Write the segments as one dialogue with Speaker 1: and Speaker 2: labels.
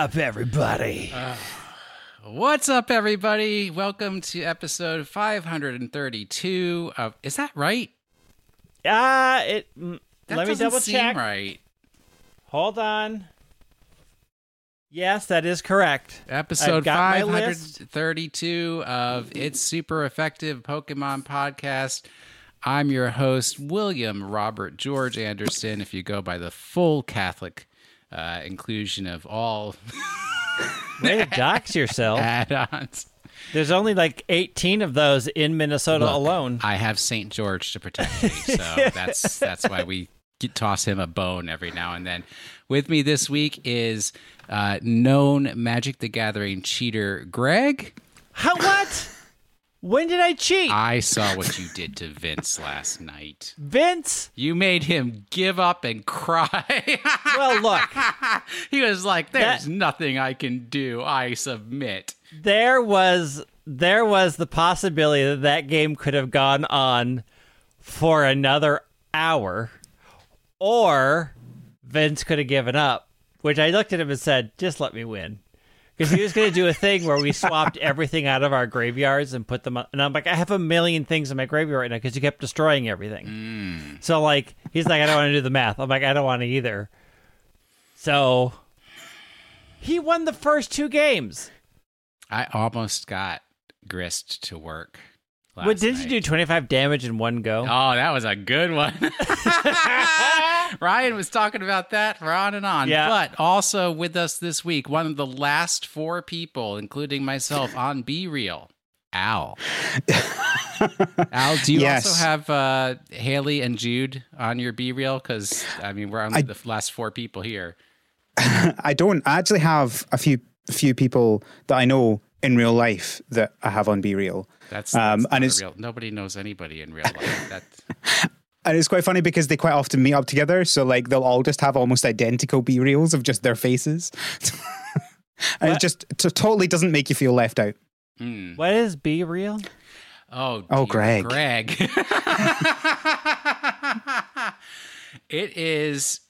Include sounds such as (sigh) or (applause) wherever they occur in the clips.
Speaker 1: What's up, everybody?
Speaker 2: What's up, everybody? Welcome to episode 532 of. Is that right?
Speaker 1: Ah, it. mm,
Speaker 2: That
Speaker 1: let me double check.
Speaker 2: right.
Speaker 1: Hold on. Yes, that is correct.
Speaker 2: Episode
Speaker 1: got my list.
Speaker 2: 532 of It's Super Effective Pokemon Podcast. I'm your host, William Robert George Anderson. If you go by the full Catholic uh, inclusion of all (laughs)
Speaker 1: Way to dox yourself.
Speaker 2: add-ons.
Speaker 1: There's only like 18 of those in Minnesota
Speaker 2: Look,
Speaker 1: alone.
Speaker 2: I have Saint George to protect me, (laughs) so that's that's why we toss him a bone every now and then. With me this week is uh, known Magic the Gathering cheater Greg.
Speaker 1: How what? When did I cheat?
Speaker 2: I saw what you did to Vince last night.
Speaker 1: Vince?
Speaker 2: You made him give up and cry. (laughs)
Speaker 1: Well, look,
Speaker 2: he was like, "There's
Speaker 1: That-
Speaker 2: nothing I can do. I submit."
Speaker 1: there was there was the possibility that that game could have gone on for another hour or Vince could have given up, which I looked at him and said, "Just let me win." Because he was going to do a thing where we swapped everything out of our graveyards and put them. On, and I'm like, I have a million things in my graveyard right now because you kept destroying everything. Mm. So like, he's like, I don't want to do the math. I'm like, I don't want to either. So he won the first two games.
Speaker 2: I almost got Grist to work. Last
Speaker 1: What did
Speaker 2: night.
Speaker 1: you do? Twenty five damage in one go.
Speaker 2: Oh, that was a good one. (laughs) (laughs) (laughs) Ryan was talking about that for on and on.
Speaker 1: Yeah.
Speaker 2: But also with us this week, one of the last four people, including myself, on Be Real, Al. (laughs) Al, do you
Speaker 3: Yes.
Speaker 2: also have uh, Haley and Jude on your Be Real? Because, I mean, we're only the last four people here. (laughs)
Speaker 3: I don't. I actually have a few few people that I know in real life that I have on Be Real.
Speaker 2: That's,
Speaker 3: Um,
Speaker 2: that's
Speaker 3: and it's-
Speaker 2: real. Nobody knows anybody in real life. That
Speaker 3: And it's quite funny because they quite often meet up together. So like they'll all just have almost identical B reels of just their faces. (laughs) and it just t- totally doesn't make you feel left out.
Speaker 2: mm.
Speaker 1: What is B reel?
Speaker 2: Oh,
Speaker 3: Oh, Greg.
Speaker 2: Greg. (laughs) it is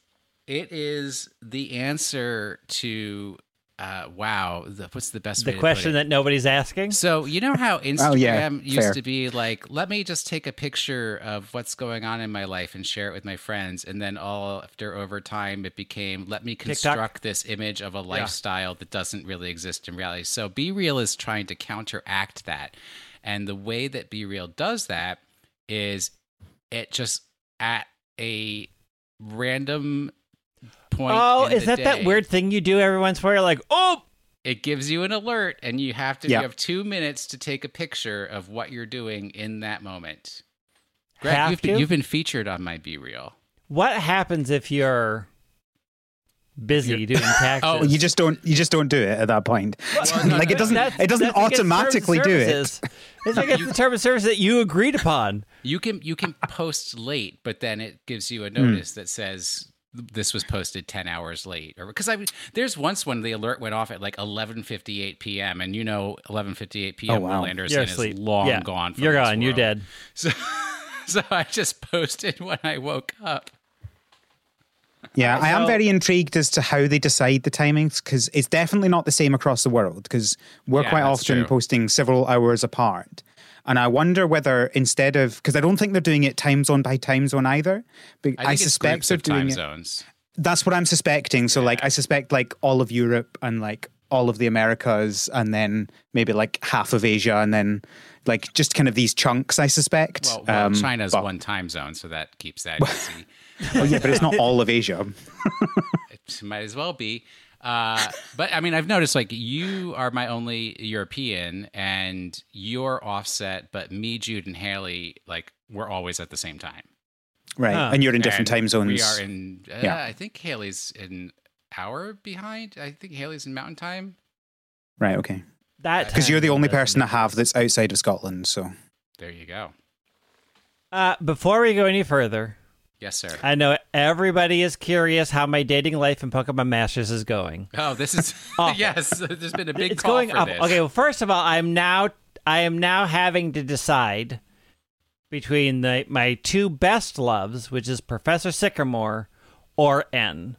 Speaker 2: it is the answer to uh wow, the, what's the best
Speaker 1: The
Speaker 2: way
Speaker 1: question
Speaker 2: to put it?
Speaker 1: that nobody's asking.
Speaker 2: so you know how Instagram (laughs)
Speaker 3: Oh, yeah,
Speaker 2: used
Speaker 3: fair.
Speaker 2: to be like, let me just take a picture of what's going on in my life and share it with my friends, and then all after over time it became, let me construct this image of a lifestyle that doesn't really exist in reality. So Be Real is trying to counteract that, and the way that Be Real does that is it just at a random point.
Speaker 1: Oh,
Speaker 2: in
Speaker 1: is
Speaker 2: the
Speaker 1: that that weird thing you do every once in a while? You're like, oh,
Speaker 2: it gives you an alert and you have to
Speaker 3: Yeah.
Speaker 2: you have two minutes to take a picture of what you're doing in that moment greg
Speaker 1: Have
Speaker 2: you've been,
Speaker 1: to?
Speaker 2: you've been featured on my be real
Speaker 1: what happens if you're busy doing (laughs) taxes?
Speaker 2: Oh,
Speaker 3: you just don't. You just don't do it at that point. (laughs)
Speaker 2: no,
Speaker 3: like it doesn't. It doesn't
Speaker 1: that's against terms and
Speaker 3: automatically do it.
Speaker 1: It's like It's the term of service that you agreed upon.
Speaker 2: you can you can post late but then it gives you a
Speaker 3: Hmm.
Speaker 2: notice that says this was posted 10 hours late or because i there's once when the alert went off at like 11:58 p.m. and you know 11:58 p.m.
Speaker 3: Oh, wow.
Speaker 2: Will Anderson is long
Speaker 1: Yeah.
Speaker 2: gone from
Speaker 1: You're
Speaker 2: this
Speaker 1: gone. You're dead. (laughs)
Speaker 2: so so i just posted when i woke up
Speaker 3: Yeah, I am very intrigued as to how they decide the timings because it's definitely not the same across the world because we're
Speaker 2: Yeah,
Speaker 3: quite often
Speaker 2: true.
Speaker 3: posting several hours apart. And I wonder whether instead of because I don't think they're doing it time zone by time zone either. But
Speaker 2: i
Speaker 3: I, suspect they're doing
Speaker 2: time
Speaker 3: it.
Speaker 2: zones
Speaker 3: That's what I'm suspecting. So like I suspect like all of Europe and like all of the Americas and then maybe like half of Asia and then like just kind of these chunks. I suspect.
Speaker 2: well, well
Speaker 3: Um,
Speaker 2: china's
Speaker 3: but-
Speaker 2: one time zone so that keeps that (laughs) easy
Speaker 3: Oh yeah, but it's not all of Asia. (laughs)
Speaker 2: It might as well be. Uh, but I mean, I've noticed like you are my only European, and you're offset, but me, Jude, and Haley, like we're always at the same time.
Speaker 3: Right.
Speaker 1: Huh.
Speaker 3: And you're in different
Speaker 2: And
Speaker 3: time zones.
Speaker 2: We are in. Uh,
Speaker 3: Yeah.
Speaker 2: I think Haley's an hour behind. I think Haley's in Mountain Time.
Speaker 3: Right, okay.
Speaker 1: That
Speaker 3: Because you're the only person I have that's outside of Scotland, so
Speaker 2: There you go.
Speaker 1: Uh, before we go any further,
Speaker 2: Yes, sir.
Speaker 1: I know everybody is curious how my dating life in Pokemon Masters is going.
Speaker 2: Oh, this is (laughs) (laughs) yes. There's been a big
Speaker 1: it's
Speaker 2: call
Speaker 1: going up.
Speaker 2: this.
Speaker 1: Okay, well, first of all, I'm now I am now having to decide between the my two best loves, which is Professor Sycamore or N.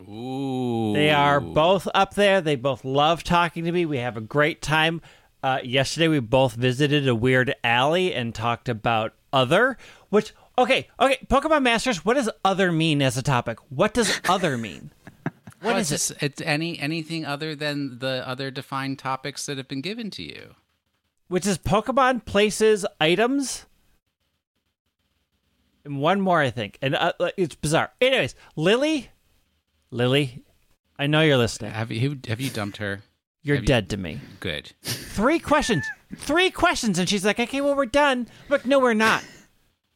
Speaker 2: Ooh.
Speaker 1: They are both up there. They both love talking to me. We have a great time. Uh, yesterday, we both visited a weird alley and talked about other, which, okay, okay, Pokemon Masters, what does other mean as a topic? What does other mean? (laughs) What
Speaker 2: Well,
Speaker 1: is
Speaker 2: it's,
Speaker 1: it?
Speaker 2: it's any anything other than the other defined topics that have been given to you.
Speaker 1: Which is Pokemon places items. And one more, I think. And uh, it's bizarre. Anyways, Lily, Lily, I know you're listening.
Speaker 2: Have you have you dumped her? (laughs)
Speaker 1: You're
Speaker 2: have you-
Speaker 1: dead to me.
Speaker 2: Good.
Speaker 1: Three questions. Three questions. And she's like, okay, well, we're done. Look, no, we're not.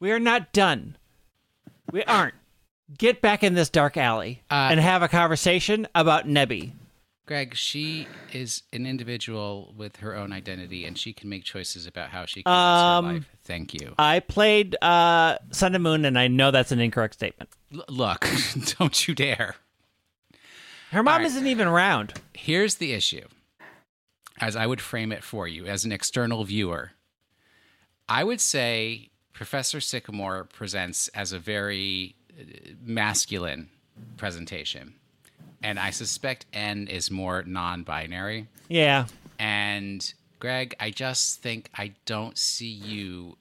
Speaker 1: We are not done. We aren't. Get back in this dark alley
Speaker 2: Uh,
Speaker 1: and have a conversation about Nebby.
Speaker 2: Greg, she is an individual with her own identity, and she can make choices about how she can
Speaker 1: Um,
Speaker 2: her life. Thank you.
Speaker 1: I played uh, Sun and Moon, and I know that's an incorrect statement.
Speaker 2: L- look, (laughs) don't you dare.
Speaker 1: Her mom
Speaker 2: right.
Speaker 1: isn't even around.
Speaker 2: Here's the issue, as I would frame it for you as an external viewer. I would say Professor Sycamore presents as a very uh, masculine presentation, and I suspect N is more non-binary.
Speaker 1: Yeah.
Speaker 2: And Greg, I just think I don't see you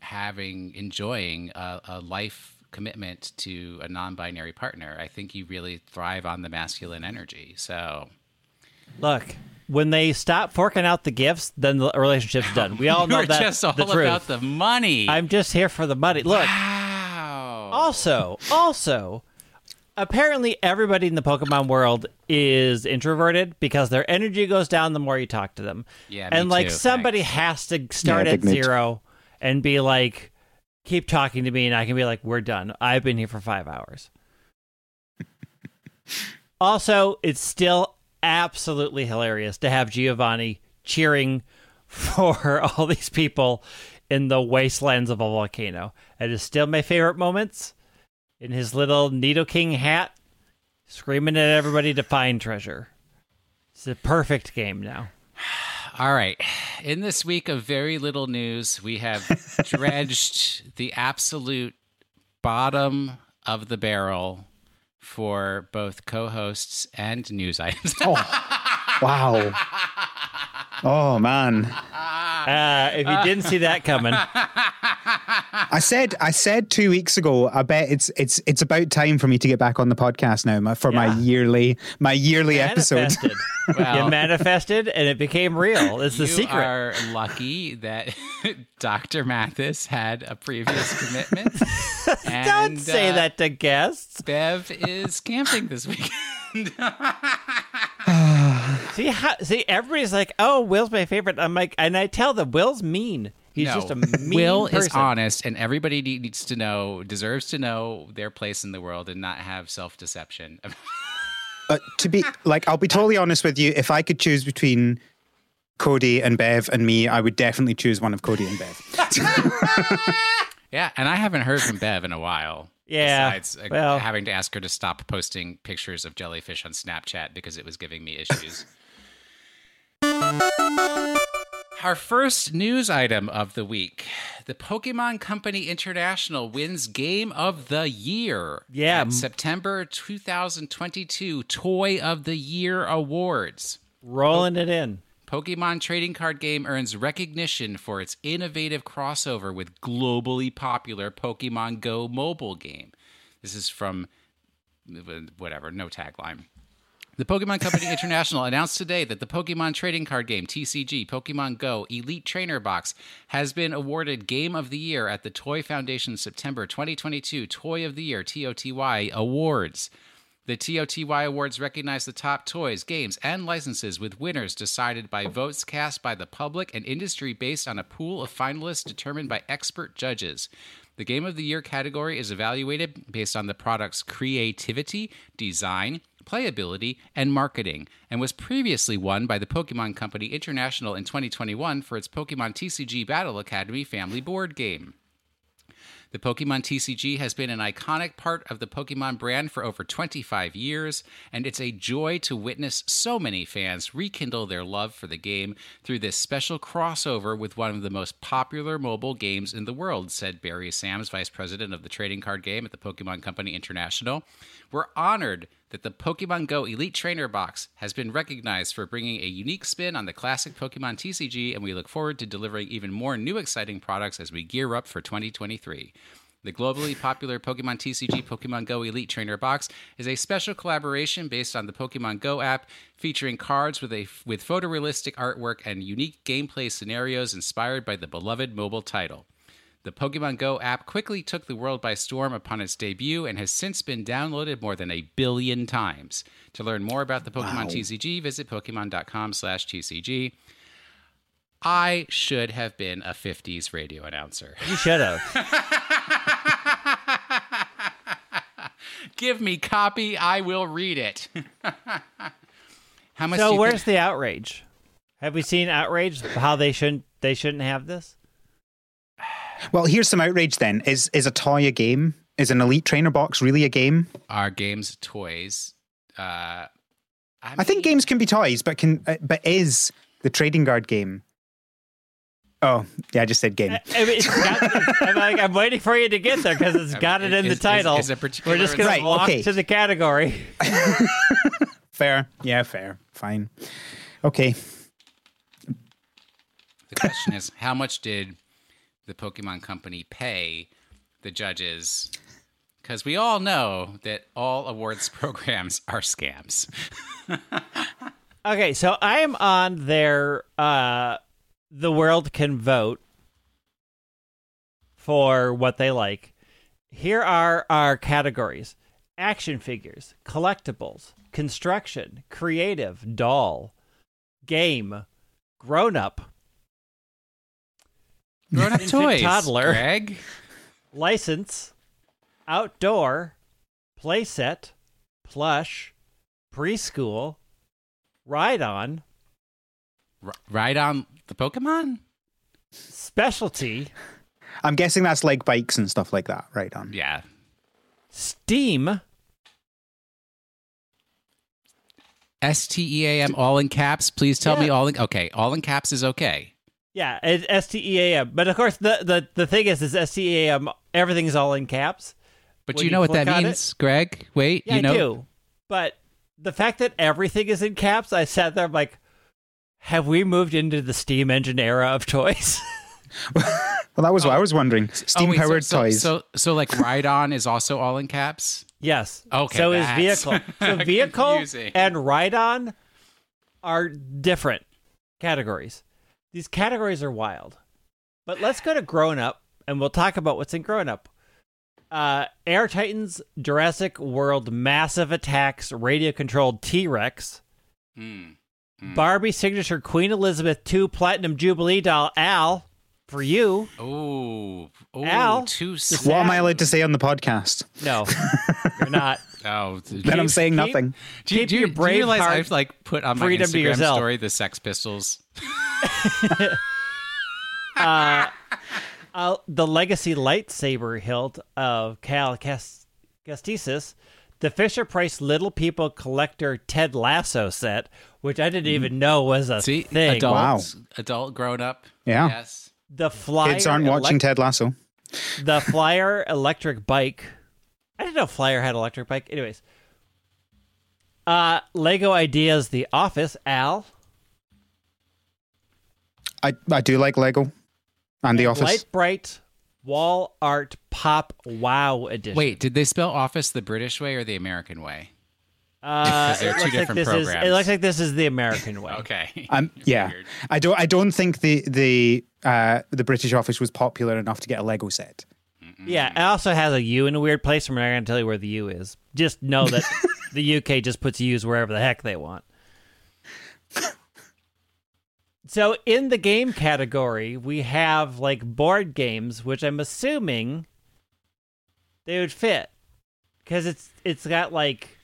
Speaker 2: having enjoying a, a life commitment to a non-binary partner. I think you really thrive on the masculine energy. So
Speaker 1: Look, when they stop forking out the gifts, then the relationship's done. We all (laughs) know
Speaker 2: you're
Speaker 1: that.
Speaker 2: just all
Speaker 1: the truth.
Speaker 2: about the money.
Speaker 1: I'm just here for the money. Look,
Speaker 2: wow.
Speaker 1: also, also, apparently everybody in the Pokemon world is introverted because their energy goes down the more you talk to them.
Speaker 2: Yeah, me
Speaker 1: and like
Speaker 2: too,
Speaker 1: somebody
Speaker 2: thanks.
Speaker 1: has to start
Speaker 3: Yeah,
Speaker 1: at zero and be like, keep talking to me, and I can be like, we're done. I've been here for five hours. (laughs) also, it's still absolutely hilarious to have Giovanni cheering for (laughs) all these people in the wastelands of a volcano. It is still my favorite moments in his little Needle King hat, screaming at everybody to find treasure. It's a perfect game now. (sighs)
Speaker 2: All right. In this week of very little news, we have (laughs) dredged the absolute bottom of the barrel for both co-hosts and news items.
Speaker 3: oh, Wow. (laughs) Oh man.
Speaker 1: Uh, if you didn't see that coming,
Speaker 3: I said I said two weeks ago. I bet it's it's it's about time for me to get back on the podcast now my, for my yearly my yearly episode.
Speaker 1: manifested. (laughs)
Speaker 2: Well-
Speaker 1: you manifested, and it became real. It's the
Speaker 2: you
Speaker 1: secret.
Speaker 2: are lucky that (laughs) Dr. Mathis had a previous commitment. (laughs)
Speaker 1: Don't say
Speaker 2: uh,
Speaker 1: that to guests.
Speaker 2: Bev is camping this weekend. (sighs)
Speaker 1: See, how, see, everybody's like, "Oh, Will's my favorite." I'm like, and I tell them, Will's mean. He's
Speaker 2: No.
Speaker 1: just a (laughs) mean
Speaker 2: Will
Speaker 1: person.
Speaker 2: is honest, and everybody needs to know, deserves to know their place in the world and not have self deception. (laughs)
Speaker 3: But to be like, I'll be totally honest with you. If I could choose between Cody and Bev and me, I would definitely choose one of Cody and Bev. (laughs)
Speaker 2: yeah, and I haven't heard from Bev in a while.
Speaker 1: Yeah,
Speaker 2: Besides uh,
Speaker 1: well-
Speaker 2: having to ask her to stop posting pictures of jellyfish on Snapchat because it was giving me issues. (laughs) Our first news item of the week. The Pokemon Company International wins Game of the Year.
Speaker 1: Yeah.
Speaker 2: At September 2022 Toy of the Year Awards.
Speaker 1: rolling it in.
Speaker 2: Pokemon trading card game earns recognition for its innovative crossover with globally popular Pokemon Go mobile game. This is from whatever, no tagline. The Pokemon Company (laughs) International announced today that the Pokemon trading card game TCG Pokemon Go Elite Trainer Box has been awarded Game of the Year at the Toy Foundation September 2022 Toy of the Year TOTY Awards. The TOTY Awards recognize the top toys, games, and licenses with winners decided by votes cast by the public and industry based on a pool of finalists determined by expert judges. The Game of the Year category is evaluated based on the product's creativity, design, playability, and marketing, and was previously won by the Pokemon Company International in 2021 for its Pokemon TCG Battle Academy family board game. The Pokemon TCG has been an iconic part of the Pokemon brand for over 25 years, and it's a joy to witness so many fans rekindle their love for the game through this special crossover with one of the most popular mobile games in the world, said Barry Sams, vice president of the trading card game at the Pokemon Company International. We're honored that the Pokemon Go Elite Trainer Box has been recognized for bringing a unique spin on the classic Pokemon TCG, and we look forward to delivering even more new exciting products as we gear up for 2023. The globally popular Pokemon TCG Pokemon Go Elite Trainer Box is a special collaboration based on the Pokemon Go app, featuring cards with a with photorealistic artwork and unique gameplay scenarios inspired by the beloved mobile title. The Pokemon Go app quickly took the world by storm upon its debut and has since been downloaded more than a billion times. To learn more about the Pokemon wow. TCG, visit pokemon.com slash TCG. I should have been a 50s radio announcer.
Speaker 1: You should have. (laughs)
Speaker 2: Give me copy, I will read it. (laughs)
Speaker 1: How much So where's think- the outrage? Have we seen outrage how they shouldn't they shouldn't have this?
Speaker 3: Well, here's some outrage then. Is is a toy a game? Is an elite trainer box really a game?
Speaker 2: Are games toys? Uh, I,
Speaker 3: mean, I think games can be toys, but can uh, but is the trading card game? Oh, yeah, I just said game.
Speaker 1: I mean, got, I'm, like, I'm waiting for you to get there because it's got it in is, the title. Is, is We're just going right, to walk okay. to the category. (laughs) (laughs)
Speaker 3: fair. Yeah, fair. Fine. Okay.
Speaker 2: The question is how much did the Pokemon Company pay the judges because we all know that all awards (laughs) programs are scams. (laughs)
Speaker 1: okay, so I am on their uh the world can vote for what they like. Here are our categories. Action figures, collectibles, construction, creative, doll, game, grown up,
Speaker 2: Grown up toys. Toddler. Greg.
Speaker 1: License. Outdoor. Playset. Plush. Preschool. Ride on.
Speaker 2: R- ride on the Pokemon?
Speaker 1: Specialty.
Speaker 3: I'm guessing that's like bikes and stuff like that. Right on.
Speaker 2: Yeah.
Speaker 1: Steam.
Speaker 2: S T E A M all in caps. Please tell yeah. me all in okay. All in caps is okay.
Speaker 1: Yeah, it's S T E A M. But of course, the, the, the thing is, is S T E A M. Everything's all in caps.
Speaker 2: But you know what that means, it. Greg? Wait,
Speaker 1: yeah,
Speaker 2: you know?
Speaker 1: I do. But the fact that everything is in caps, I sat there, I'm like, have we moved into the steam engine era of toys? (laughs)
Speaker 3: well, that was oh. what I was wondering. Oh, steam powered oh,
Speaker 2: so,
Speaker 3: toys.
Speaker 2: So, so, so, like, ride on is also all in caps.
Speaker 1: Yes.
Speaker 2: Okay.
Speaker 1: So is vehicle. (laughs) So vehicle and ride on are different categories. These categories are wild. But let's go to Grown Up, and we'll talk about what's in Grown Up. Uh, Air Titans, Jurassic World, Massive Attacks, Radio Controlled T Rex, mm. mm. Barbie Signature Queen Elizabeth II Platinum Jubilee Doll, Al, for you.
Speaker 2: Oh,
Speaker 1: Al.
Speaker 2: Too
Speaker 3: sad. What am I allowed to say on the podcast?
Speaker 1: No, (laughs) you're not. (laughs)
Speaker 3: Oh, then I'm saying keep, nothing.
Speaker 2: Do you, do, you, do you realize I've like put on my Instagram story the Sex Pistols? (laughs)
Speaker 1: uh, (laughs) uh, the legacy lightsaber hilt of Cal Kestis, the Fisher Price Little People Collector Ted Lasso set, which I didn't even know was a
Speaker 2: See,
Speaker 1: thing.
Speaker 2: Adult, wow. adult grown up.
Speaker 3: Yeah.
Speaker 2: Yes.
Speaker 1: The flyer.
Speaker 3: Kids aren't watching Ted Lasso.
Speaker 1: The Flyer electric bike. I didn't know Flyer had electric bike. Anyways. Uh, Lego Ideas The Office, Al.
Speaker 3: I, I do like Lego and The Office.
Speaker 1: Lite-Brite Wall Art Pop Wow Edition.
Speaker 2: Wait, did they spell Office the British way or the American way?
Speaker 1: Uh, (laughs) they're two different like programs. Is, it looks like this is the American way. (laughs)
Speaker 2: okay.
Speaker 3: Um, (laughs) yeah, I don't. I don't think the the uh, the British Office was popular enough to get a Lego set.
Speaker 1: Yeah, it also has a U in a weird place. I'm not going to tell you where the U is. Just know that (laughs) the UK just puts U's wherever the heck they want. So in the game category, we have like board games, which I'm assuming they would fit because it's it's got like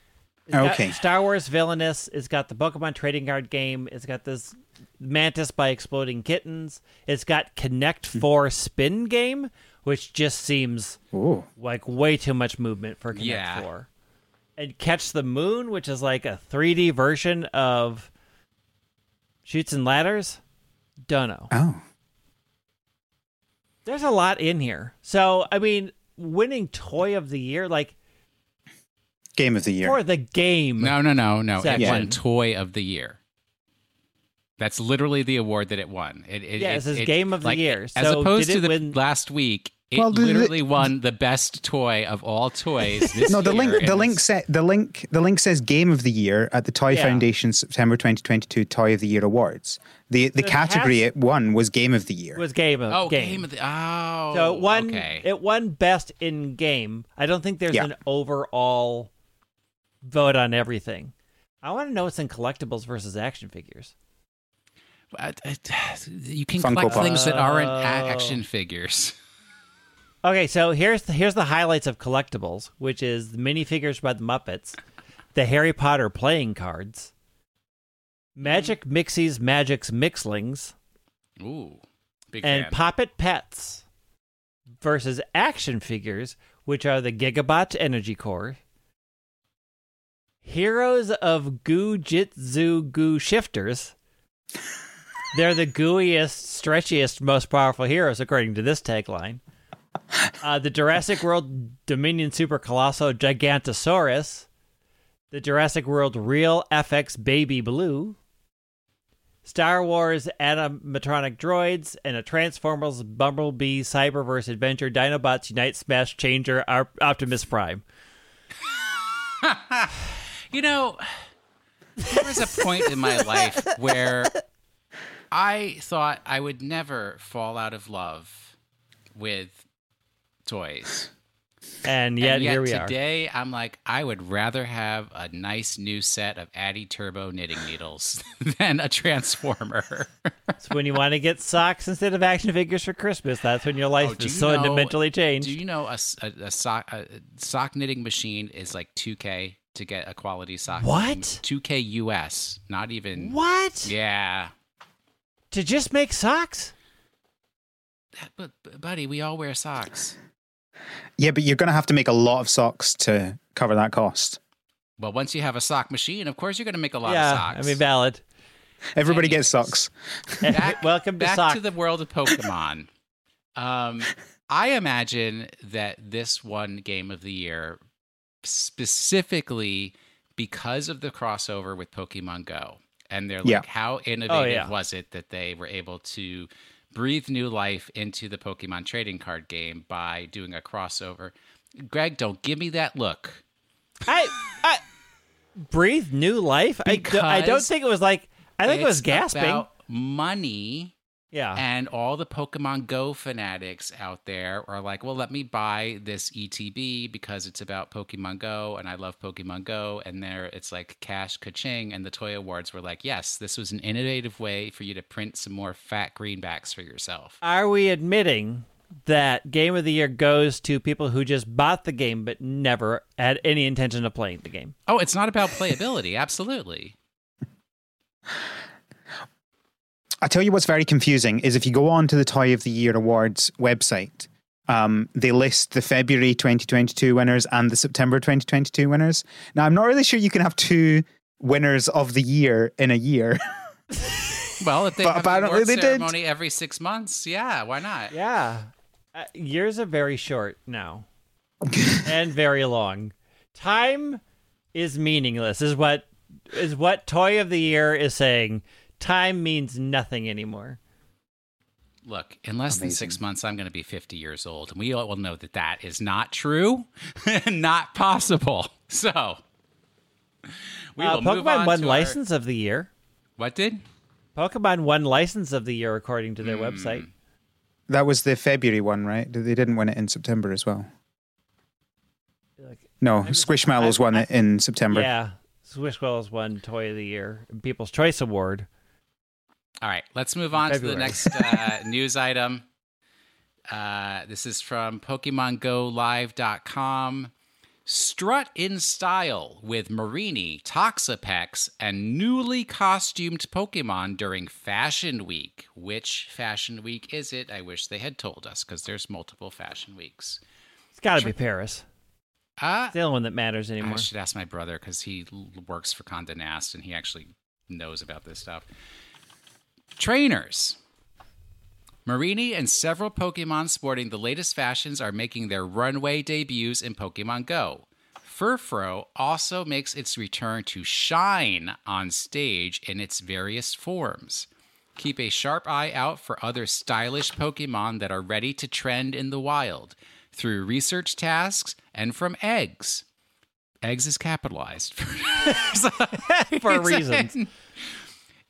Speaker 1: it's okay. Got Star Wars Villainous. It's got the Pokemon trading card game. It's got this Mantis by Exploding Kittens. It's got Connect hmm. Four Spin game, which just seems
Speaker 3: Ooh.
Speaker 1: like way too much movement for Connect yeah. Four. And Catch the Moon, which is like a 3D version of Chutes and Ladders? Dunno.
Speaker 3: Oh.
Speaker 1: There's a lot in here. So, I mean, winning toy of the year, like
Speaker 3: Game of the year.
Speaker 1: For the game.
Speaker 2: No, no, no, no. It
Speaker 1: Section.
Speaker 2: won Toy of the Year. That's literally the award that it won. It, it,
Speaker 1: Yeah, it
Speaker 2: it-
Speaker 1: says
Speaker 2: it-
Speaker 1: Game of the
Speaker 2: like,
Speaker 1: Year.
Speaker 2: As opposed
Speaker 1: did
Speaker 2: to
Speaker 1: it
Speaker 2: the
Speaker 1: win-
Speaker 2: last week, it
Speaker 3: Well, the- the-
Speaker 2: literally won the best toy of all toys. This
Speaker 3: no, the
Speaker 2: year,
Speaker 3: link. The link.
Speaker 2: it's-
Speaker 3: Set, the link. The link says Game of the Year at the Toy
Speaker 1: Yeah.
Speaker 3: Foundation September 2022 Toy of the Year Awards. The the
Speaker 1: it
Speaker 3: category
Speaker 1: has-
Speaker 3: it won was Game of the Year.
Speaker 1: Was game of
Speaker 2: Oh,
Speaker 1: game.
Speaker 2: game. of the oh.
Speaker 1: so it won
Speaker 2: Okay.
Speaker 1: it won best in game. I don't think there's
Speaker 3: Yeah.
Speaker 1: an overall vote on everything. I want to know what's in collectibles versus action figures.
Speaker 2: Uh, (sighs) uh, you can
Speaker 3: Funko
Speaker 2: collect
Speaker 3: Pop.
Speaker 2: things that aren't
Speaker 1: Oh.
Speaker 2: a- action figures. (laughs)
Speaker 1: Okay, so here's the, here's the highlights of collectibles, which is the minifigures by the Muppets, the Harry Potter playing cards, Magic Mixies Magic's Mixlings,
Speaker 2: Ooh, big
Speaker 1: and
Speaker 2: fan.
Speaker 1: Poppet Pets versus action figures, which are the Gigabot Energy Core, Heroes of Goo Jitsu Goo Shifters. They're the gooeyest, stretchiest, most powerful heroes, according to this tagline. Uh, the Jurassic World Dominion Super Colosso Gigantosaurus. The Jurassic World Real FX Baby Blue. Star Wars animatronic droids, and a Transformers Bumblebee Cyberverse Adventure Dinobots Unite Smash Changer Optimus Prime. (laughs)
Speaker 2: You know, there was a point in my life where I thought I would never fall out of love with toys.
Speaker 1: And yet,
Speaker 2: and yet
Speaker 1: here we are.
Speaker 2: today, I'm like, I would rather have a nice new set of Addy Turbo knitting needles (laughs) than a Transformer.
Speaker 1: So when you want to get socks instead of action figures for Christmas, that's when your oh, life
Speaker 2: Oh,
Speaker 1: is so
Speaker 2: know-
Speaker 1: mentally changed.
Speaker 2: Do you know a, a- a sock a sock knitting machine is like 2K to get a quality sock?
Speaker 1: What?
Speaker 2: 2K US, not even.
Speaker 1: what?
Speaker 2: Yeah.
Speaker 1: To just make socks?
Speaker 2: But, but buddy, we all wear socks.
Speaker 3: yeah, but you're going to have to make a lot of socks to cover that cost.
Speaker 2: Well, once you have a sock machine, of course you're going to make a lot
Speaker 1: yeah,
Speaker 2: of socks.
Speaker 1: I mean, valid.
Speaker 3: Everybody
Speaker 2: Anyways.
Speaker 3: gets socks. (laughs)
Speaker 2: back,
Speaker 1: Welcome to
Speaker 2: back
Speaker 1: sock.
Speaker 2: to the world of Pokemon. um, I imagine that this one game of the year specifically because of the crossover with Pokemon Go. And they're like,
Speaker 3: Yeah.
Speaker 2: how innovative oh,
Speaker 1: yeah.
Speaker 2: was it that they were able to breathe new life into the Pokemon trading card game by doing a crossover? Greg, don't give me that look.
Speaker 1: I, I breathe new life. I, do, I don't think it was like. I think it was gasping.
Speaker 2: about money
Speaker 1: yeah.
Speaker 2: And all the Pokemon Go fanatics out there are like, well, let me buy this ETB because it's about Pokemon Go and I love Pokemon Go. And there it's like cash ka-ching. And the Toy Awards were like, yes, this was an innovative way for you to print some more fat greenbacks for yourself.
Speaker 1: Are we admitting that game of the year goes to people who just bought the game but never had any intention of playing the game?
Speaker 2: Oh, it's not about playability. Absolutely. (laughs)
Speaker 3: I tell you what's very confusing is if you go on to the Toy of the Year Awards website, um, they list the February 2022 winners and the September 2022 winners. Now, I'm not really sure you can have two winners of the year in a year. (laughs)
Speaker 2: Well, if they
Speaker 3: But
Speaker 2: have an
Speaker 3: apparently
Speaker 2: award
Speaker 3: they did.
Speaker 2: ceremony every six months, yeah, why not?
Speaker 1: Yeah. Uh, years are very short now (laughs) and very long. Time is meaningless is what is what toy of the year is saying. Time means nothing anymore.
Speaker 2: Look, in less than six months, I'm going to be 50 years old, and we all know that that is not true, (laughs) not possible. (laughs) So, we
Speaker 1: Uh,
Speaker 2: will move
Speaker 1: Pokemon
Speaker 2: on
Speaker 1: won
Speaker 2: to our-
Speaker 1: license of the year.
Speaker 2: What did?
Speaker 1: Pokemon won license of the year according to their
Speaker 2: Hmm.
Speaker 1: website.
Speaker 3: that was the February one, right? They didn't win it in September as well.
Speaker 1: Like,
Speaker 3: No,
Speaker 1: I'm-
Speaker 3: Squishmallows
Speaker 1: I-
Speaker 3: won it in September.
Speaker 1: yeah, Swishwells won Toy of the Year, People's Choice Award.
Speaker 2: All right, let's move on to the next uh, (laughs) news item. Uh, this is from PokemonGoLive.com. Strut in style with Mareanie, Toxapex, and newly costumed Pokemon during Fashion Week. Which Fashion Week is it? I wish they had told us because there's multiple Fashion Weeks.
Speaker 1: It's got to be Paris.
Speaker 2: Uh,
Speaker 1: It's the only one that matters anymore.
Speaker 2: I should ask my brother because he works for Condé Nast and he actually knows about this stuff. Trainers. Mareanie and several Pokemon sporting the latest fashions are making their runway debuts in Pokemon Go. Furfrou also makes its return to shine on stage in its various forms. Keep a sharp eye out for other stylish Pokemon that are ready to trend in the wild through research tasks and from eggs. Eggs is capitalized (laughs) (laughs)
Speaker 1: for reasons.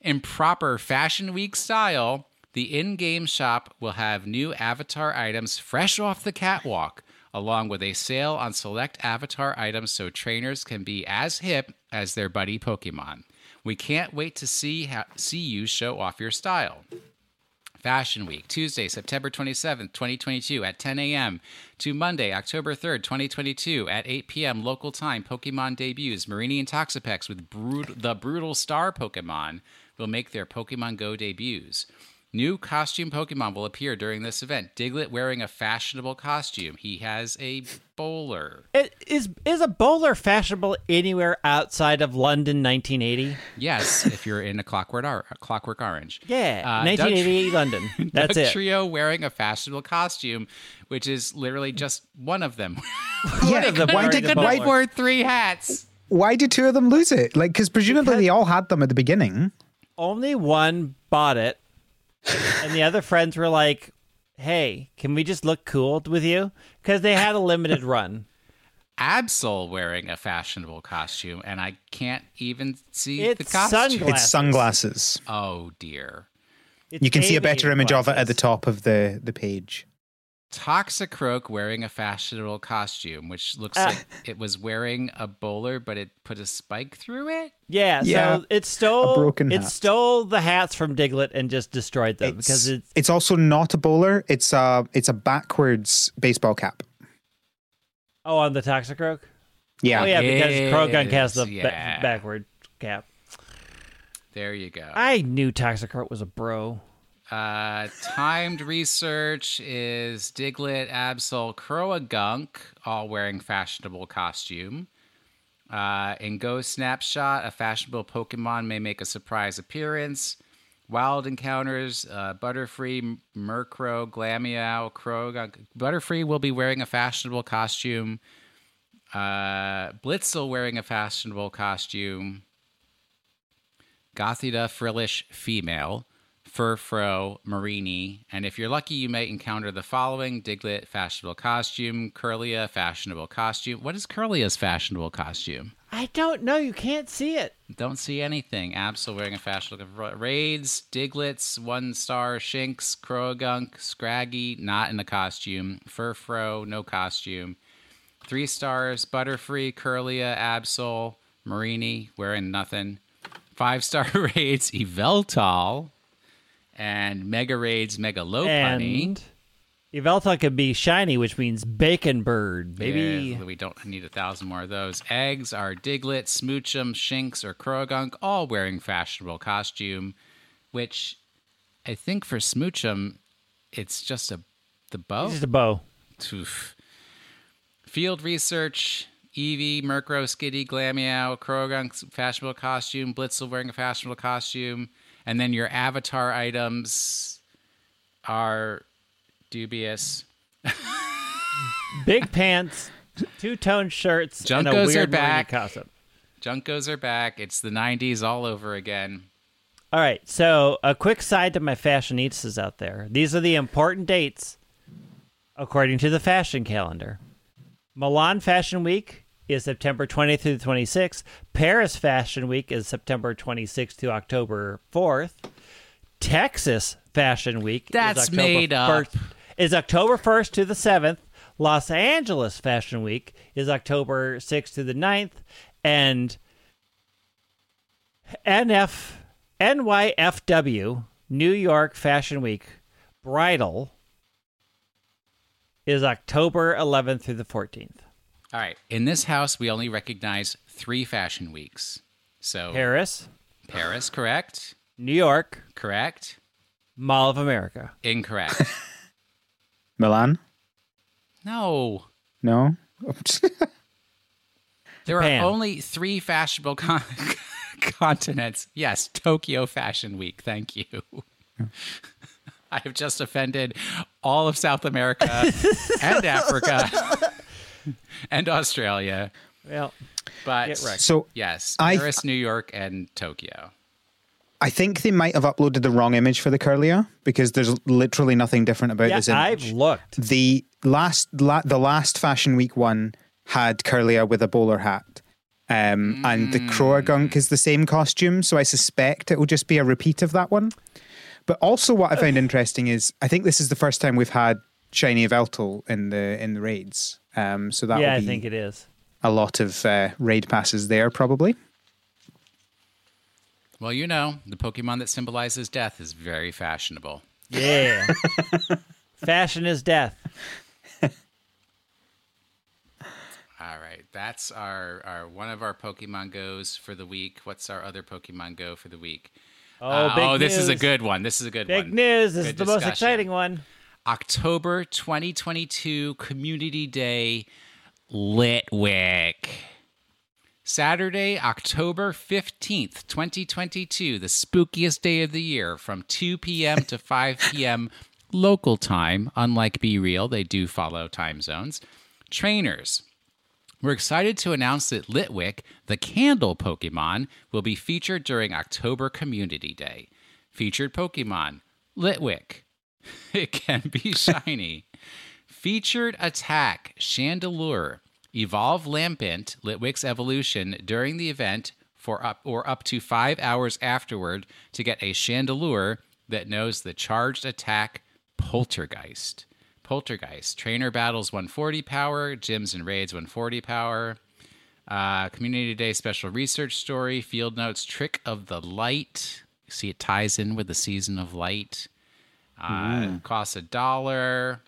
Speaker 2: In proper Fashion Week style, the in game shop will have new avatar items fresh off the catwalk, along with a sale on select avatar items so trainers can be as hip as their buddy Pokemon. We can't wait to see, see you show off your style. Fashion Week, Tuesday, September 27th, 2022 at 10 a.m. to Monday, October 3rd, 2022 at 8 p.m. local time. Pokemon debuts. Mareanie and Toxapex with Brut- the Brutal Star Pokemon will make their Pokemon Go debuts. New costume Pokemon will appear during this event. Diglett wearing a fashionable costume. He has a bowler.
Speaker 1: It, is is a bowler fashionable anywhere outside of London, 1980?
Speaker 2: Yes, if you're in a Clockwork, Or- Clockwork Orange.
Speaker 1: Yeah,
Speaker 2: Uh,
Speaker 1: 1988 London. (laughs) That's
Speaker 2: Doug
Speaker 1: it.
Speaker 2: Trio wearing a fashionable costume, which is literally just one of them. (laughs)
Speaker 3: Yeah,
Speaker 1: of them
Speaker 3: why did
Speaker 1: the
Speaker 3: why,
Speaker 1: bowler.
Speaker 2: wore three hats.
Speaker 3: why did two of them lose it? Like, because presumably they all had them at the beginning.
Speaker 1: Only one bought it, and the other friends were like, "Hey, can we just look cool with you?" Because they had a limited (laughs) run.
Speaker 2: Absol wearing a fashionable costume, and I can't even see the
Speaker 1: It's
Speaker 2: costume.
Speaker 1: sunglasses.
Speaker 3: It's sunglasses.
Speaker 2: Oh dear.
Speaker 1: It's
Speaker 3: You can see a better
Speaker 1: aviator
Speaker 3: image of it at the top of the, the page.
Speaker 2: Toxicroak wearing a fashionable costume, which looks
Speaker 1: Ah.
Speaker 2: like it was wearing a bowler, but it put a spike through it.
Speaker 1: Yeah,
Speaker 3: Yeah,
Speaker 1: so it stole
Speaker 3: broken
Speaker 1: it
Speaker 3: hat.
Speaker 1: stole the hats from Diglett and just destroyed them because it's
Speaker 3: it's also not a bowler. It's a it's a backwards baseball cap.
Speaker 1: oh on the Toxicroak.
Speaker 3: Yeah.
Speaker 1: Oh yeah, because Croagunk has the
Speaker 2: Yes,
Speaker 1: ba- backward cap.
Speaker 2: There you go.
Speaker 1: I knew Toxicroak was a bro.
Speaker 2: Uh, timed research is Diglett, Absol, Croagunk, all wearing fashionable costume. Uh, in Go Snapshot, a fashionable Pokemon may make a surprise appearance. Wild Encounters, uh, Butterfree, Murkrow, Glameow, Croagunk. Butterfree will be wearing a fashionable costume. Uh, Blitzle wearing a fashionable costume. Gothita Frillish female, Furfrou Mareanie, and if you're lucky, you may encounter the following: Diglett fashionable costume, Kirlia fashionable costume. What is Kirlia's fashionable costume?
Speaker 1: I don't know. You can't see it.
Speaker 2: Don't see anything. Absol wearing a fashionable raids, Digletts, one star, Shinx, Croagunk, Scraggy, not in a costume, Furfrou, no costume. Three stars, Butterfree, Kirlia, Absol, Mareanie, wearing nothing. Five star (laughs) raids, Yveltal, and Mega Raids, Mega Lopunny.
Speaker 1: And Yveltal could be shiny, which means bacon bird, baby.
Speaker 2: Yeah, we don't need a thousand more of those. Eggs are Diglett, Smoochum, Shinx, or Croagunk, all wearing fashionable costume, which I think for Smoochum, it's just a the bow.
Speaker 1: Just a bow.
Speaker 2: Oof. Field research. Eevee, Murkrow, Skitty, Glameow, Croagunk's fashionable costume, Blitzle wearing a fashionable costume, and then your avatar items are dubious.
Speaker 1: Big pants, two tone shirts, and a
Speaker 2: Junkos are
Speaker 1: weird
Speaker 2: back.
Speaker 1: costume.
Speaker 2: Junkos are back. It's the 90s all over again.
Speaker 1: All right, so a quick side to my fashionistas out there. These are the important dates according to the fashion calendar. Milan Fashion Week is September 20th through the 26th. Paris Fashion Week is September 26th to October 4th. Texas Fashion Week
Speaker 2: That's
Speaker 1: is October
Speaker 2: made up.
Speaker 1: 1st, is October 1st to the 7th. Los Angeles Fashion Week is October 6th to the 9th. And NF NYFW New York Fashion Week Bridal is October 11th through the 14th.
Speaker 2: All right. In this house, we only recognize three fashion weeks. So
Speaker 1: Paris,
Speaker 2: Paris, correct?
Speaker 1: New York,
Speaker 2: Correct?
Speaker 1: Mall of America.
Speaker 2: Incorrect. (laughs)
Speaker 3: Milan?
Speaker 2: no.
Speaker 3: No? (laughs)
Speaker 2: There
Speaker 1: Japan.
Speaker 2: are only three fashionable con- (laughs) continents. Yes, Tokyo Fashion Week. Thank you. I have just offended all of South America and Africa (laughs) and Australia.
Speaker 1: Well,
Speaker 2: but
Speaker 1: get wrecked.
Speaker 3: So
Speaker 2: yes,
Speaker 3: I-
Speaker 2: Paris, New York, and Tokyo.
Speaker 3: I think they might have uploaded the wrong image for the Kirlia because there's literally nothing different about
Speaker 1: yeah,
Speaker 3: this image.
Speaker 1: I've looked.
Speaker 3: the last la, the last Fashion Week one had Curlia with a bowler hat. Um, And the Croagunk is the same costume, so I suspect it will just be a repeat of that one. But also, what I found interesting is I think this is the first time we've had Shiny Yveltal in the in the raids. Um, so that
Speaker 1: Yeah,
Speaker 3: will
Speaker 1: I think it is.
Speaker 3: a lot of uh, raid passes there, probably.
Speaker 2: Well, you know, the Pokemon that symbolizes death is very fashionable.
Speaker 1: Yeah. (laughs) Fashion is death. (laughs)
Speaker 2: All right, that's our, our one of our Pokemon goes for the week. What's our other Pokemon go for the week?
Speaker 1: Oh,
Speaker 2: Uh,
Speaker 1: big
Speaker 2: oh, this is a good one. This is a good
Speaker 1: Big
Speaker 2: one.
Speaker 1: news. This
Speaker 2: Good
Speaker 1: is the most exciting one.
Speaker 2: October 2022 Community Day Litwick. Saturday, October 15th, 2022, the spookiest day of the year from 2 p.m. to 5 p.m. (laughs) local time. Unlike Be Real, they do follow time zones. Trainers. We're excited to announce that Litwick, the candle Pokemon, will be featured during October Community Day. Featured Pokemon Litwick. (laughs) It can be shiny. Featured attack Chandelure. Evolve Lampent, Litwick's evolution during the event for up or up to five hours afterward to get a Chandelure that knows the charged attack Poltergeist. Poltergeist. Trainer battles 140 power, gyms and raids 140 power. Uh, Community Day special research story, field notes, trick of the light. See, it ties in with the season of light. Uh, Costs a dollar.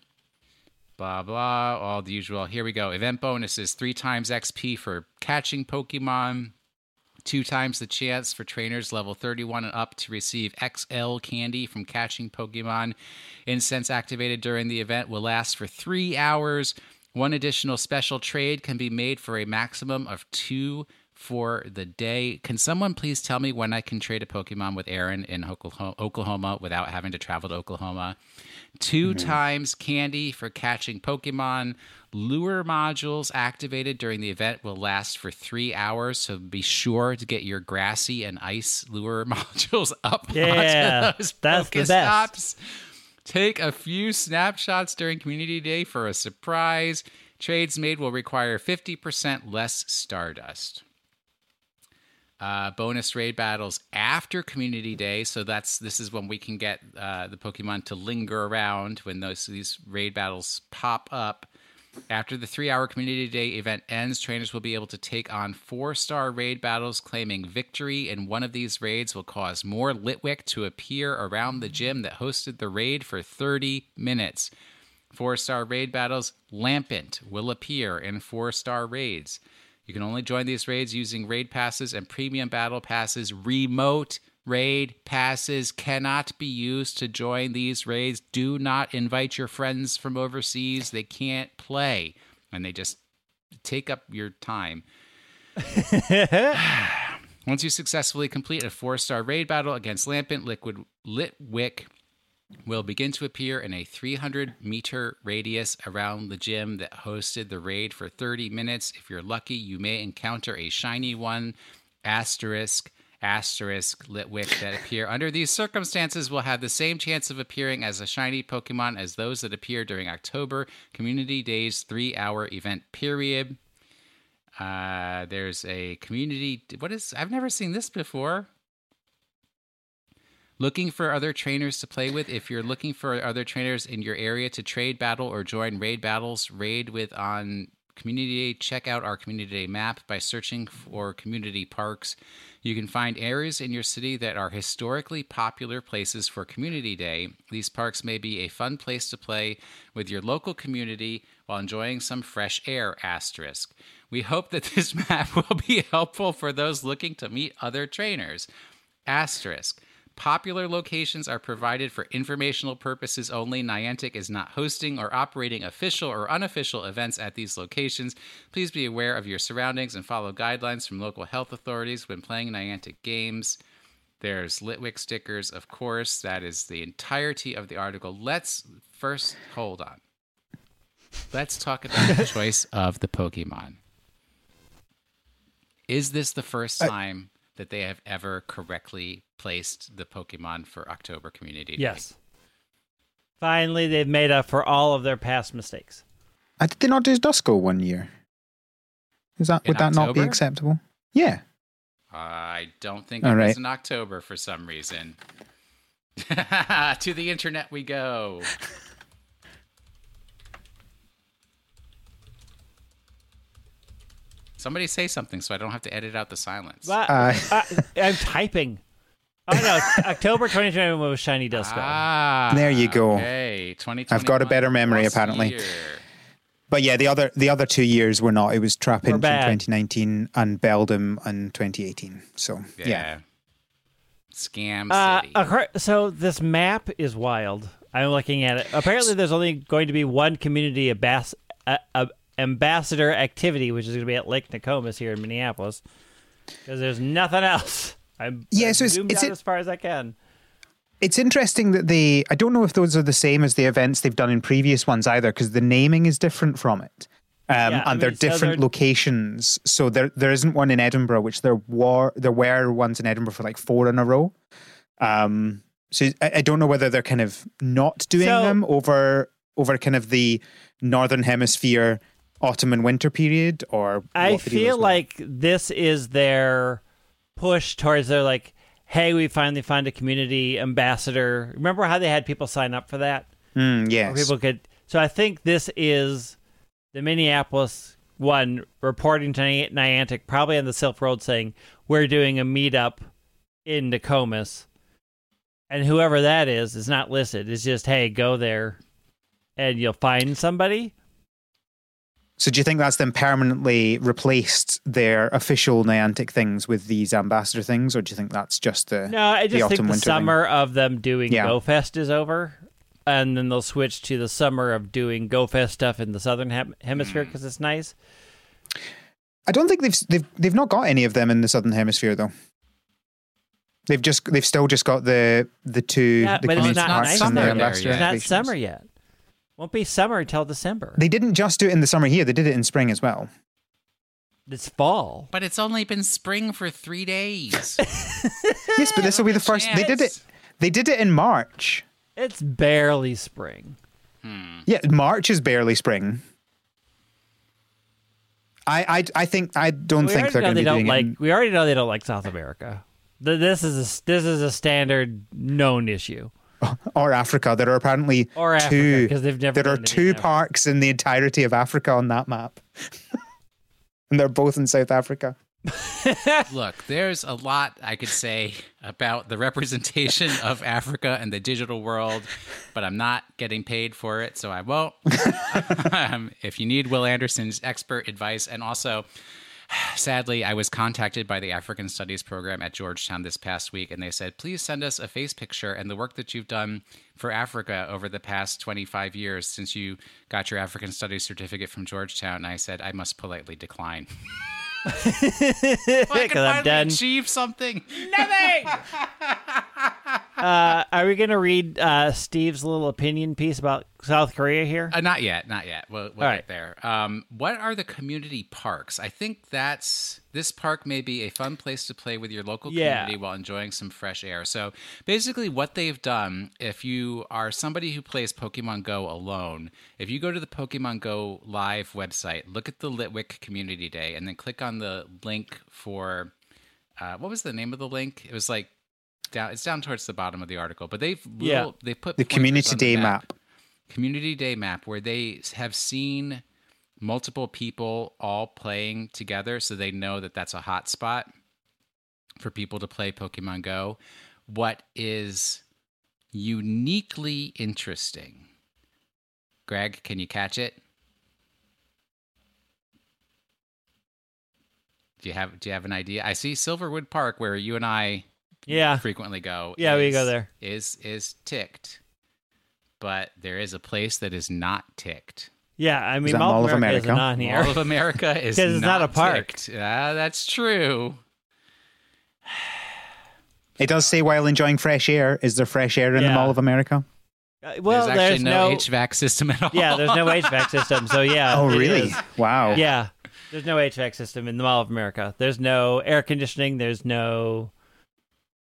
Speaker 2: Blah blah. All the usual. Here we go. Event bonuses: three times XP for catching Pokemon. Two times the chance for trainers level 31 and up to receive XL candy from catching Pokemon. Incense activated during the event will last for three hours. One additional special trade can be made for a maximum of two for the day. Can someone please tell me when I can trade a Pokemon with Aaron in Oklahoma Oklahoma without having to travel to Oklahoma? Two mm-hmm. times candy for catching Pokemon. Lure modules activated during the event will last for three hours, so be sure to get your grassy and ice lure (laughs) modules up
Speaker 1: Yeah,
Speaker 2: onto those
Speaker 1: that's the best.
Speaker 2: Take a few snapshots during Community Day for a surprise. Trades made will require 50% less Stardust. Uh, bonus raid battles after Community Day, so that's this is when we can get uh, the Pokemon to linger around when those these raid battles pop up. After the three-hour Community Day event ends, trainers will be able to take on four-star raid battles, claiming victory and one of these raids will cause more Litwick to appear around the gym that hosted the raid for 30 minutes. Four-star raid battles, Lampent will appear in four-star raids. You can only join these raids using raid passes and premium battle passes. Remote raid passes cannot be used to join these raids. Do not invite your friends from overseas. They can't play and they just take up your time. (laughs) (sighs) Once you successfully complete a four star raid battle against Lampent, Liquid Litwick will begin to appear in a 300 meter radius around the gym that hosted the raid for 30 minutes. If you're lucky, you may encounter a shiny one, asterisk, asterisk, Litwick that appear under these circumstances will have the same chance of appearing as a shiny Pokemon as those that appear during October Community Day's three hour event period. Uh, there's a community. What is? I've never seen this before. Looking for other trainers to play with. If you're looking for other trainers in your area to trade battle or join raid battles, raid with on Community Day, check out our Community Day map by searching for community parks. You can find areas in your city that are historically popular places for Community Day. These parks may be a fun place to play with your local community while enjoying some fresh air. Asterisk. We hope that (laughs) this map will be helpful for those looking to meet other trainers. Asterisk. Popular locations are provided for informational purposes only. Niantic is not hosting or operating official or unofficial events at these locations. Please be aware of your surroundings and follow guidelines from local health authorities when playing Niantic games. There's Litwick stickers, of course. That is the entirety of the article. Let's first hold on. Let's talk about the (laughs) choice of the Pokemon. Is this the first time that they have ever correctly placed the Pokemon for October Community Day?
Speaker 1: Yes. Finally, they've made up for all of their past mistakes.
Speaker 3: Uh, did they not do Duskull one year? Is that
Speaker 2: In
Speaker 3: would that not be acceptable? Yeah.
Speaker 2: I don't think
Speaker 3: All
Speaker 2: it
Speaker 3: right.
Speaker 2: was in October for some reason. (laughs) to the internet we go. (laughs) Somebody say something so I don't have to edit out the silence.
Speaker 1: But,
Speaker 3: Uh,
Speaker 1: uh, I'm typing. Oh no, October 2021 was Shiny Duskull.
Speaker 2: Ah,
Speaker 3: There you go.
Speaker 2: Okay, 2021
Speaker 3: I've got a better memory, apparently.
Speaker 2: year.
Speaker 3: But yeah, the other the other two years were not. It was Trapinch in
Speaker 1: bad.
Speaker 3: 2019 and Beldum in 2018. So
Speaker 2: Yeah.
Speaker 3: yeah.
Speaker 2: Scam
Speaker 1: Uh,
Speaker 2: City.
Speaker 1: acro- so this map is wild. I'm looking at it. Apparently, there's only going to be one community ambas- uh, uh, ambassador activity, which is going to be at Lake Nokomis here in Minneapolis, because there's nothing else. I'm
Speaker 3: Yeah,
Speaker 1: I'm
Speaker 3: so it's-
Speaker 1: zoomed
Speaker 3: it's
Speaker 1: out
Speaker 3: it-
Speaker 1: as far as I can.
Speaker 3: It's interesting that they. I don't know if those are the same as the events they've done in previous ones either, because the naming is different from it. Um,
Speaker 1: Yeah, I
Speaker 3: and they're
Speaker 1: mean, so
Speaker 3: different
Speaker 1: they're-
Speaker 3: locations. So there there isn't one in Edinburgh, which there were there were ones in Edinburgh for like four in a row. Um, so I, I don't know whether they're kind of not doing
Speaker 1: So-
Speaker 3: them over over kind of the northern hemisphere autumn and winter period, or
Speaker 1: I
Speaker 3: what the deal is
Speaker 1: feel like this is their push towards their like, hey, we finally found a community ambassador. Remember how they had people sign up for that?
Speaker 3: Mm, yes.
Speaker 1: people could. So I think this is the Minneapolis one reporting to Ni- Niantic, probably on the Silph Road, saying we're doing a meetup in Nokomis, and whoever that is is not listed. It's just hey, go there, and you'll find somebody.
Speaker 3: So do you think that's them permanently replaced their official Niantic things with these ambassador things, or do you think that's just the
Speaker 1: No, I
Speaker 3: the
Speaker 1: just think
Speaker 3: autumn
Speaker 1: the
Speaker 3: winter thing?
Speaker 1: summer of them doing
Speaker 3: Yeah.
Speaker 1: GoFest is over, and then they'll switch to the summer of doing GoFest stuff in the southern hem- hemisphere
Speaker 3: Hmm.
Speaker 1: because it's nice.
Speaker 3: I don't think they've they've they've not got any of them in the southern hemisphere though. They've just they've still just got the the two
Speaker 1: Yeah,
Speaker 3: the
Speaker 1: but it's
Speaker 3: community
Speaker 1: not
Speaker 3: parks
Speaker 1: nice
Speaker 3: and the
Speaker 1: there
Speaker 3: ambassador
Speaker 2: yet.
Speaker 1: It's not summer yet. Won't be summer until December.
Speaker 3: They didn't just do it in the summer here; they did it in spring as well.
Speaker 1: It's fall.
Speaker 2: but it's only been spring for three days. (laughs)
Speaker 3: Yes, but this will be the first. They did it. They did it in March.
Speaker 1: It's barely spring. Hmm.
Speaker 3: Yeah, March is barely spring. I I, I think I don't
Speaker 1: We
Speaker 3: think they're going to
Speaker 1: they
Speaker 3: be
Speaker 1: don't
Speaker 3: doing
Speaker 1: like.
Speaker 3: it. in-
Speaker 1: We already know they don't like South America. This is a, this is a standard known issue. (laughs)
Speaker 3: or Africa. There are apparently
Speaker 1: Or Africa,
Speaker 3: two
Speaker 1: 'cause they've never
Speaker 3: there are
Speaker 1: done it in
Speaker 3: two
Speaker 1: Africa.
Speaker 3: parks in the entirety of Africa on that map, (laughs) and they're both in South Africa. (laughs)
Speaker 2: Look, there's a lot I could say about the representation of Africa and the digital world, but I'm not getting paid for it, so I won't. um, if you need Will Anderson's expert advice, and also, (sighs) sadly, I was contacted by the African Studies program at Georgetown this past week, and they said, please send us a face picture and the work that you've done for Africa over the past 25 years since you got your African Studies certificate from Georgetown. And I said, I must politely decline. (laughs) I (laughs)
Speaker 1: Because
Speaker 2: can
Speaker 1: I'm
Speaker 2: finally
Speaker 1: done.
Speaker 2: achieve something. (laughs)
Speaker 1: Uh, are we going to read uh, Steve's little opinion piece about South Korea here?
Speaker 2: Uh, not yet, not yet. We'll, we'll get
Speaker 1: right.
Speaker 2: there. Um, what are the community parks? I think that's this park may be a fun place to play with your local
Speaker 1: Yeah.
Speaker 2: community while enjoying some fresh air. So basically, what they've done, if you are somebody who plays Pokemon Go alone, if you go to the Pokemon Go live website, look at the Litwick Community Day, and then click on the link for uh, what was the name of the link? It was like down. It's down towards the bottom of the article, but they've
Speaker 1: Yeah.
Speaker 2: little- they put
Speaker 3: The community
Speaker 2: on the
Speaker 3: day map.
Speaker 2: community day map where they have seen multiple people all playing together so they know that that's a hot spot for people to play Pokemon Go. What is uniquely interesting? Greg, can you catch it? Do you have do you have an idea? I see Silverwood Park where you and I
Speaker 1: yeah.
Speaker 2: frequently go.
Speaker 1: Yeah, we go there.
Speaker 2: Is is ticked, but there is a place that is not ticked.
Speaker 1: Yeah, I mean, Mall,
Speaker 3: Mall
Speaker 1: of
Speaker 3: of
Speaker 1: America, isn't
Speaker 3: America?
Speaker 1: on here.
Speaker 2: All of America (laughs) is
Speaker 1: 'Cause it's not a park.
Speaker 2: ticked. Ah, that's true.
Speaker 3: It does say while enjoying fresh air. Is there fresh air in the Mall of America?
Speaker 1: Uh, well,
Speaker 2: there's actually
Speaker 1: there's
Speaker 2: no, HVAC system at all.
Speaker 1: yeah, there's no HVAC (laughs) system. So yeah.
Speaker 3: Oh, really? Wow.
Speaker 1: Yeah. There's no HVAC system in the Mall of America. There's no air conditioning. There's no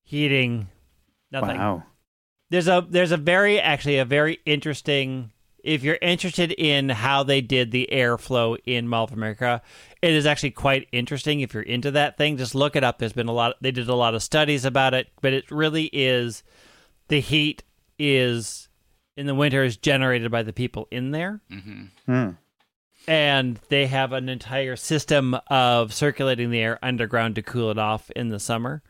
Speaker 1: heating. Nothing.
Speaker 3: Wow.
Speaker 1: There's a there's a very actually a very interesting. If you're interested in how they did the airflow in Mall of America, it is actually quite interesting. If you're into that thing, just look it up. There's been a lot. They did a lot of studies about it, but it really is the heat is in the winter is generated by the people in there.
Speaker 2: Mm-hmm.
Speaker 3: Hmm.
Speaker 1: And they have an entire system of circulating the air underground to cool it off in the summer.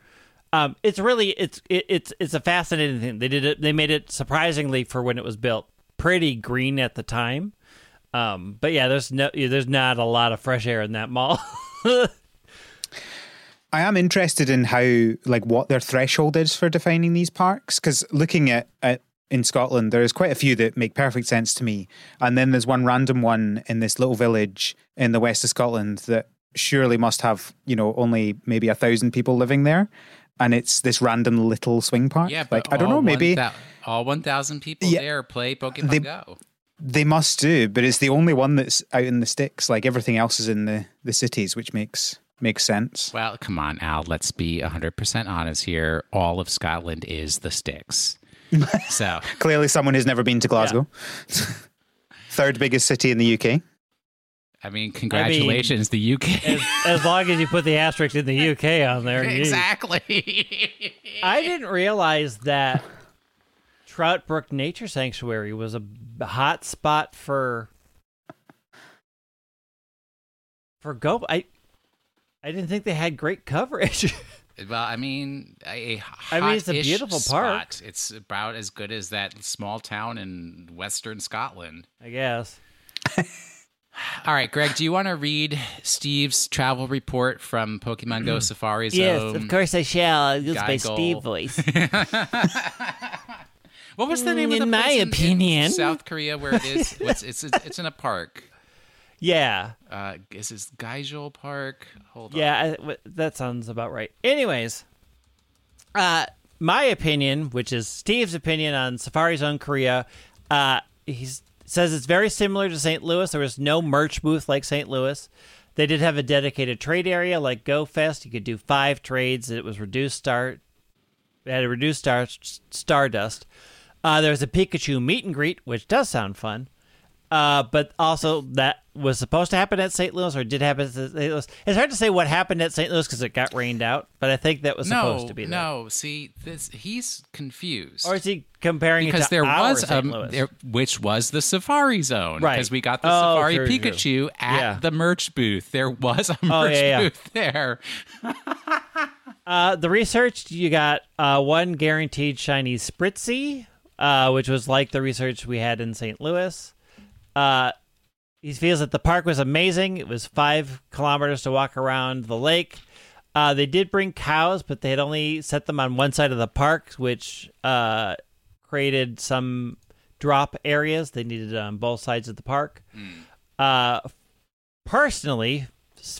Speaker 1: Um, it's really it's it, it's it's a fascinating thing. They did it. They made it surprisingly for when it was built pretty green at the time. Um, but yeah, there's no there's not a lot of fresh air in that mall. (laughs)
Speaker 3: I am interested in how, like, what their threshold is for defining these parks. Because looking at, at in Scotland, there's quite a few that make perfect sense to me. And then there's one random one in this little village in the west of Scotland that surely must have, you know, only maybe a thousand people living there. And it's this random little swing park.
Speaker 2: Yeah,
Speaker 3: like
Speaker 2: but
Speaker 3: I don't know, maybe
Speaker 2: 1, all 1,000 people
Speaker 3: Yeah.
Speaker 2: there play Pokemon
Speaker 3: They-
Speaker 2: Go.
Speaker 3: they must do, but it's the only one that's out in the sticks. Like everything else is in the the cities, which makes makes sense.
Speaker 2: Well, come on, Al. Let's be 100% honest here. All of Scotland is the sticks. (laughs) so,
Speaker 3: Clearly, someone who's never been to Glasgow. (laughs) Third biggest city in the UK.
Speaker 2: I mean, congratulations, the UK.
Speaker 1: as, as long as you put the asterisk in the UK on there. you-
Speaker 2: exactly.
Speaker 1: I didn't realize that Trout Brook Nature Sanctuary was a hot spot for for go. I I didn't think they had great coverage. (laughs)
Speaker 2: well, I mean, a
Speaker 1: I mean, it's a
Speaker 2: hot-ish
Speaker 1: beautiful park.
Speaker 2: spot. It's about as good as that small town in western Scotland.
Speaker 1: I guess. (laughs)
Speaker 2: All right, Greg, do you want to read Steve's travel report from Pokemon Go (clears throat) Safari Zone?
Speaker 1: Yes, of course I shall. Use my Steve voice. (laughs)
Speaker 2: What was the name of the
Speaker 1: In my
Speaker 2: place in- in
Speaker 1: opinion.
Speaker 2: South Korea where it is? (laughs) What's, it's it's it's in a park.
Speaker 1: yeah,
Speaker 2: Uh, is this Gaijol Park? Hold on.
Speaker 1: yeah, that sounds about right. Anyways, uh, my opinion, which is Steve's opinion on Safari Zone Korea, uh, he says it's very similar to St. Louis. There was no merch booth like St. Louis. They did have a dedicated trade area like GoFest. You could do five trades. It was reduced start. It had a reduced star stardust. Uh, there was a Pikachu meet and greet, which does sound fun. Uh, but also that was supposed to happen at St. Louis, or did happen at St. Louis. It's hard to say what happened at St. Louis because it got rained out. But I think that was supposed to be there.
Speaker 2: no. See, this he's confused.
Speaker 1: Or is he comparing
Speaker 2: because
Speaker 1: it to
Speaker 2: there was
Speaker 1: St. Louis?
Speaker 2: there, which was the Safari Zone,
Speaker 1: Right.
Speaker 2: Because we got the
Speaker 1: Oh,
Speaker 2: Safari
Speaker 1: true, true.
Speaker 2: Pikachu at
Speaker 1: Yeah.
Speaker 2: the merch booth. There was a merch
Speaker 1: Oh, yeah, yeah.
Speaker 2: booth there. (laughs)
Speaker 1: Uh, the research you got uh, one guaranteed shiny Spritzee, uh, which was like the research we had in St. Louis. Uh, he feels that the park was amazing. It was five kilometers to walk around the lake. Uh, they did bring cows, but they had only set them on one side of the park, which uh, created some drop areas. They needed on both sides of the park. Uh, personally,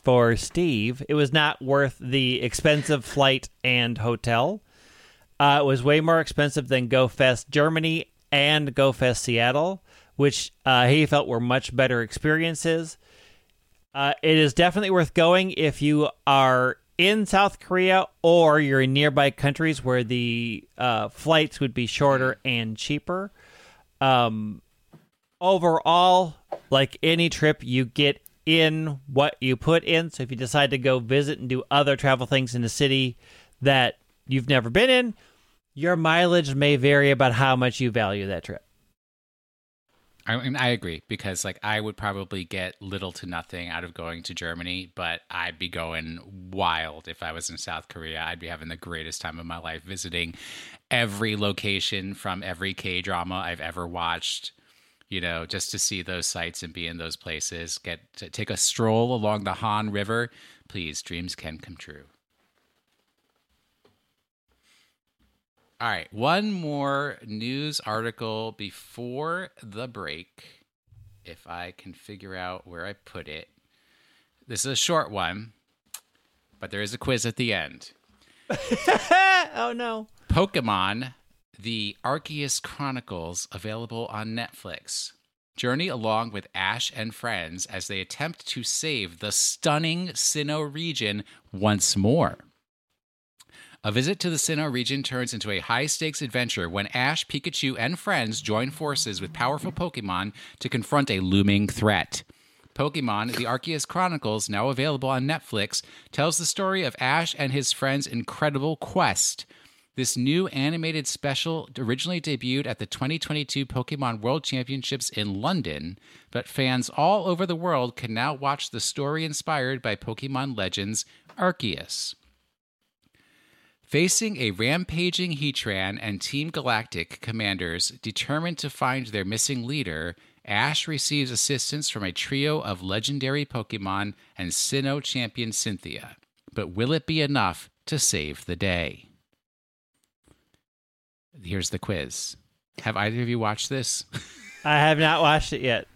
Speaker 1: for Steve, it was not worth the expensive flight and hotel. Uh, it was way more expensive than GoFest Germany and GoFest Seattle, which uh, he felt were much better experiences. Uh, it is definitely worth going if you are in South Korea or you're in nearby countries where the uh, flights would be shorter and cheaper. Um, overall, like any trip, you get in what you put in. So if you decide to go visit and do other travel things in the city that you've never been in, your mileage may vary about how much you value that trip.
Speaker 2: I mean, I agree because like I would probably get little to nothing out of going to Germany, but I'd be going wild if I was in South Korea. I'd be having the greatest time of my life visiting every location from every K drama I've ever watched. You know, just to see those sites and be in those places. Get take a stroll along the Han River. Please, dreams can come true. All right, one more news article before the break. If I can figure out where I put it. This is a short one, but there is a quiz at the end. (laughs)
Speaker 1: oh no.
Speaker 2: Pokemon, the Arceus Chronicles, available on Netflix. Journey along with Ash and friends as they attempt to save the stunning Sinnoh region once more. A visit to the Sinnoh region turns into a high stakes adventure when Ash, Pikachu, and friends join forces with powerful Pokemon to confront a looming threat. Pokemon The Arceus Chronicles, now available on Netflix, tells the story of Ash and his friends' incredible quest. This new animated special originally debuted at the 2022 Pokemon World Championships in London, but fans all over the world can now watch the story inspired by Pokemon Legends Arceus. Facing a rampaging Heatran and Team Galactic commanders determined to find their missing leader, Ash receives assistance from a trio of legendary Pokemon and Sinnoh champion Cynthia. But will it be enough to save the day? Here's the quiz. Have either of you watched this? (laughs)
Speaker 1: I have not watched it yet.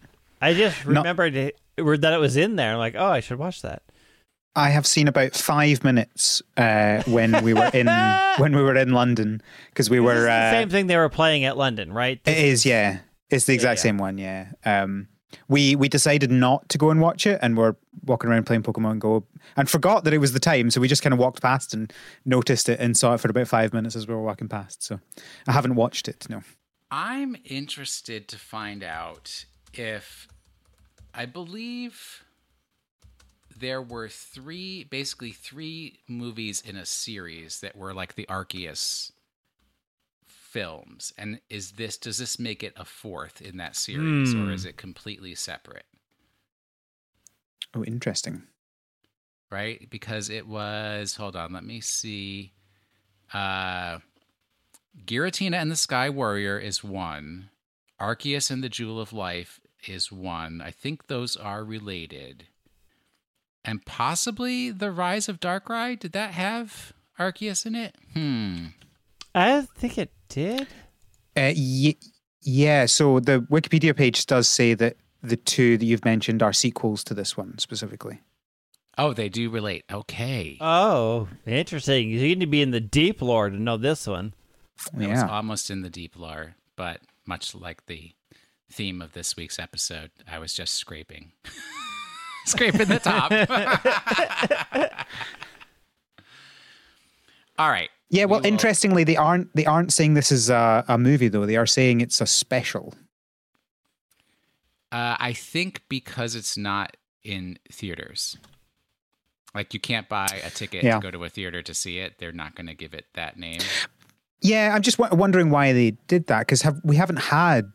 Speaker 1: I just remembered it, that it was in there. I'm like, oh, I should watch that.
Speaker 3: I have seen about five minutes uh, when we were in (laughs) when we were in London because we were
Speaker 1: uh, same thing they were playing at London, right?
Speaker 3: This it is, yeah. It's the exact yeah, yeah. same one, yeah. Um, we we decided not to go and watch it, and we're walking around playing Pokemon Go, and forgot that it was the time, so we just kind of walked past and noticed it and saw it for about five minutes as we were walking past. So I haven't watched it. No.
Speaker 2: I'm interested to find out if I believe there were three, basically three movies in a series that were like the Arceus films. And is this does this make it a fourth in that series, mm. or is hmm. it completely separate?
Speaker 3: Oh, interesting.
Speaker 2: Right, because it was. Hold on, let me see. Uh, Giratina and the Sky Warrior is one. Arceus and the Jewel of Life is one. I think those are related and possibly the Rise of Darkrai. Did that have Arceus in it? Hmm.
Speaker 1: I think it did.
Speaker 3: Uh, y- yeah. So the Wikipedia page does say that the two that you've mentioned are sequels to this one specifically.
Speaker 2: Oh, they do relate. Okay.
Speaker 1: Oh, interesting. You need to be in the deep lore to know this one.
Speaker 2: It yeah. was almost in the deep lore, but much like the theme of this week's episode, I was just scraping. (laughs) (laughs) scraping the top. (laughs) All right.
Speaker 3: Yeah, well, we interestingly, they aren't they aren't saying this is a, a movie though. They are saying it's a special.
Speaker 2: Uh, I think because it's not in theaters. Like you can't buy a ticket yeah. to go to a theater to see it. They're not going to give it that name.
Speaker 3: Yeah, I'm just w- wondering why they did that because have we haven't had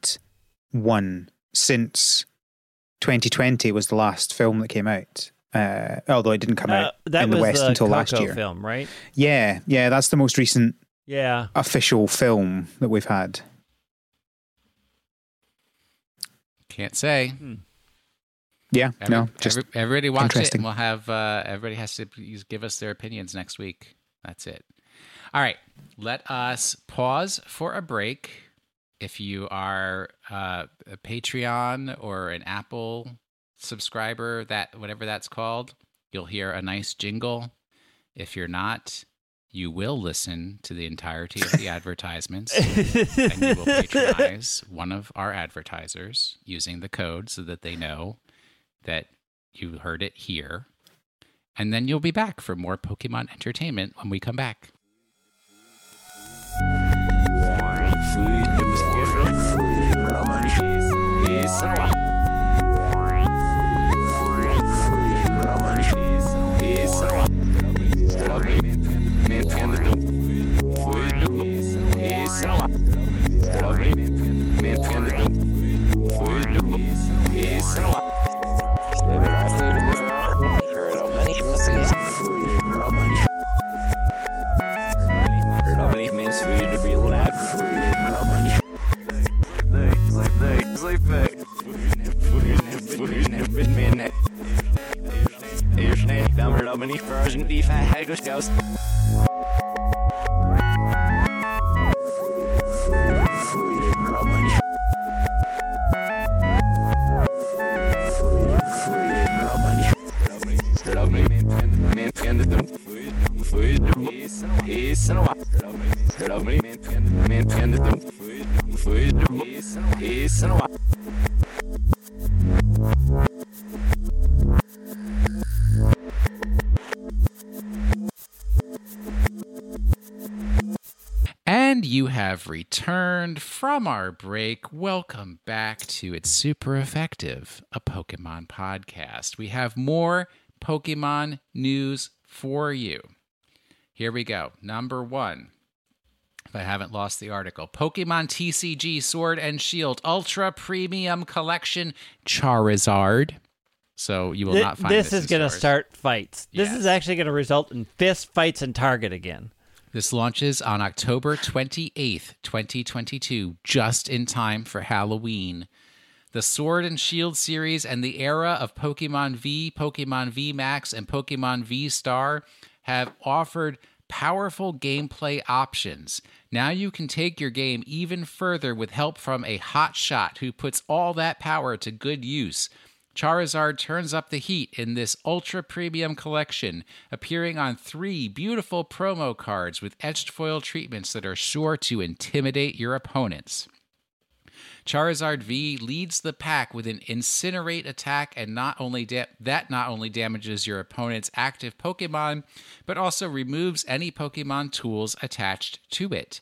Speaker 3: one since 2020 was the last film that came out. Uh, although it didn't come uh, out in the West
Speaker 1: the
Speaker 3: until
Speaker 1: Koko
Speaker 3: last year.
Speaker 1: Film, right?
Speaker 3: Yeah, yeah, that's the most recent.
Speaker 1: Yeah.
Speaker 3: Official film that we've had.
Speaker 2: Can't say. Hmm.
Speaker 3: Yeah, every, no, just
Speaker 2: every, everybody watch it, and we'll have uh, everybody has to give us their opinions next week. That's it. All right, let us pause for a break if you are uh, a Patreon or an Apple subscriber, that whatever that's called, you'll hear a nice jingle. If you're not, you will listen to the entirety of the (laughs) advertisements and you will (laughs) patronize one of our advertisers using the code so that they know that you heard it here. And then you'll be back for more Pokemon entertainment when we come back. fruição. Isso, isso, isso, many frozen beef and haggis goes. you returned from our break. Welcome back to It's Super Effective, a Pokemon podcast. We have more Pokemon news for you. Here we go. Number one. If I haven't lost the article, Pokemon TCG Sword and Shield Ultra Premium Collection Charizard. So you will
Speaker 1: Th-
Speaker 2: not find
Speaker 1: this
Speaker 2: this.
Speaker 1: is going to start fights. This is actually going to result in fist fights in Target again.
Speaker 2: This launches on October 28th, 2022, just in time for Halloween. The Sword and Shield series and the era of Pokemon V, Pokemon V Max, and Pokemon V Star have offered powerful gameplay options. Now you can take your game even further with help from a hotshot who puts all that power to good use. Charizard turns up the heat in this ultra premium collection, appearing on three beautiful promo cards with etched foil treatments that are sure to intimidate your opponents. Charizard V leads the pack with an incinerate attack and not only da- that not only damages your opponent's active Pokemon, but also removes any Pokemon tools attached to it.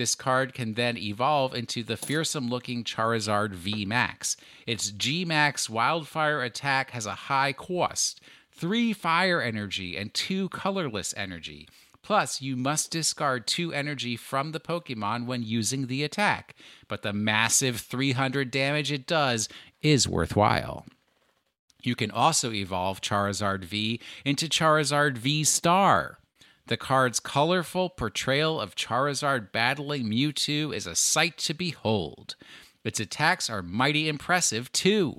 Speaker 2: This card can then evolve into the fearsome looking Charizard V Max. Its G Max Wildfire attack has a high cost 3 fire energy and 2 colorless energy. Plus, you must discard 2 energy from the Pokemon when using the attack, but the massive 300 damage it does is worthwhile. You can also evolve Charizard V into Charizard V Star. The card's colorful portrayal of Charizard battling Mewtwo is a sight to behold. Its attacks are mighty impressive, too.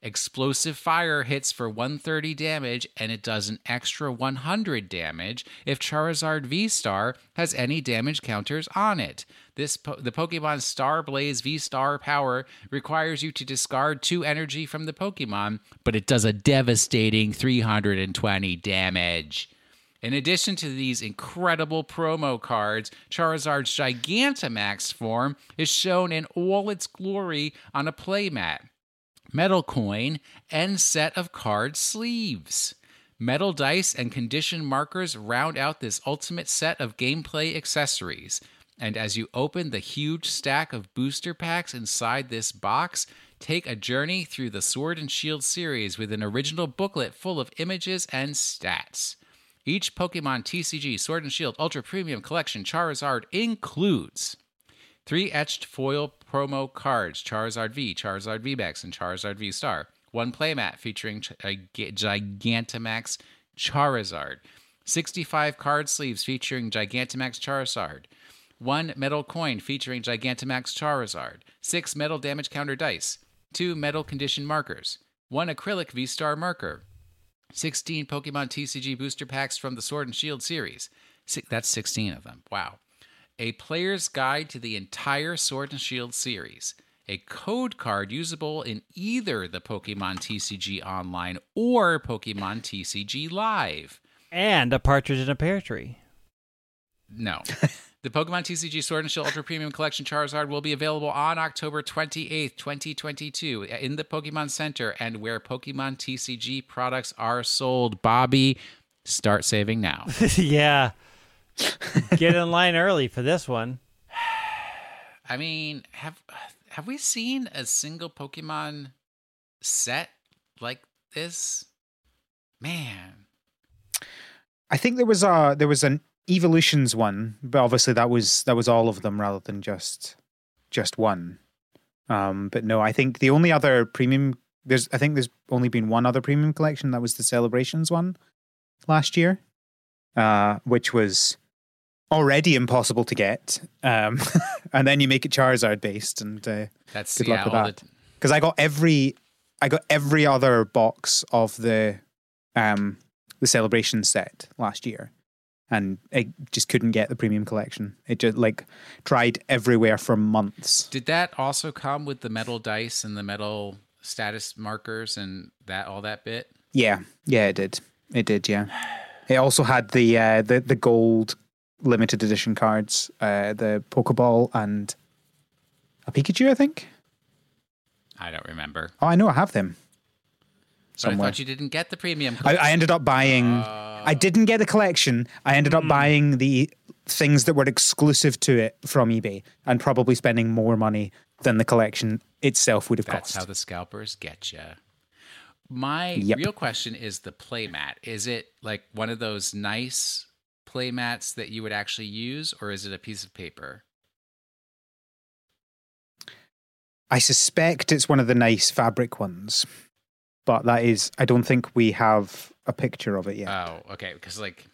Speaker 2: Explosive fire hits for 130 damage, and it does an extra 100 damage if Charizard V Star has any damage counters on it. This po- the Pokemon Star Blaze V Star power requires you to discard two energy from the Pokemon, but it does a devastating 320 damage. In addition to these incredible promo cards, Charizard's Gigantamax form is shown in all its glory on a playmat, metal coin, and set of card sleeves. Metal dice and condition markers round out this ultimate set of gameplay accessories. And as you open the huge stack of booster packs inside this box, take a journey through the Sword and Shield series with an original booklet full of images and stats. Each Pokemon TCG Sword and Shield Ultra Premium Collection Charizard includes three etched foil promo cards Charizard V, Charizard V Max, and Charizard V Star, one playmat featuring a Gigantamax Charizard, 65 card sleeves featuring Gigantamax Charizard, one metal coin featuring Gigantamax Charizard, six metal damage counter dice, two metal condition markers, one acrylic V Star marker, 16 Pokemon TCG booster packs from the Sword and Shield series. That's 16 of them. Wow. A player's guide to the entire Sword and Shield series. A code card usable in either the Pokemon TCG Online or Pokemon TCG Live.
Speaker 1: And a partridge in a pear tree.
Speaker 2: No. (laughs) the Pokemon TCG Sword and Shield Ultra Premium Collection Charizard will be available on October 28th, 2022, in the Pokemon Center and where Pokemon TCG products are sold. Bobby, start saving now. (laughs)
Speaker 1: yeah. Get in line early for this one.
Speaker 2: I mean, have have we seen a single Pokemon set like this? Man.
Speaker 3: I think there was a there was an evolutions one, but obviously that was that was all of them rather than just just one. Um, but no, I think the only other premium there's I think there's only been one other premium collection that was the celebrations one last year, uh, which was already impossible to get. Um, (laughs) and then you make it Charizard based, and uh,
Speaker 2: That's
Speaker 3: Good
Speaker 2: yeah,
Speaker 3: luck with that. because I got every I got every other box of the um the celebration set last year and I just couldn't get the premium collection. It just like tried everywhere for months.
Speaker 2: Did that also come with the metal dice and the metal status markers and that all that bit?
Speaker 3: Yeah, yeah, it did. It did, yeah. It also had the uh the the gold limited edition cards, uh the Pokeball and a Pikachu, I think.
Speaker 2: I don't remember.
Speaker 3: Oh, I know I have them.
Speaker 2: But I
Speaker 3: Somewhere.
Speaker 2: thought you didn't get the premium.
Speaker 3: I, I ended up buying.
Speaker 2: Uh,
Speaker 3: I didn't get the collection. I ended up buying the things that were exclusive to it from eBay and probably spending more money than the collection itself would have
Speaker 2: That's
Speaker 3: cost.
Speaker 2: That's how the scalpers get you. My
Speaker 3: Yep.
Speaker 2: real question is the playmat. Is it like one of those nice playmats that you would actually use, or is it a piece of paper?
Speaker 3: I suspect it's one of the nice fabric ones, but that is, I don't think we have a picture of it yet.
Speaker 2: Oh, okay. Because like,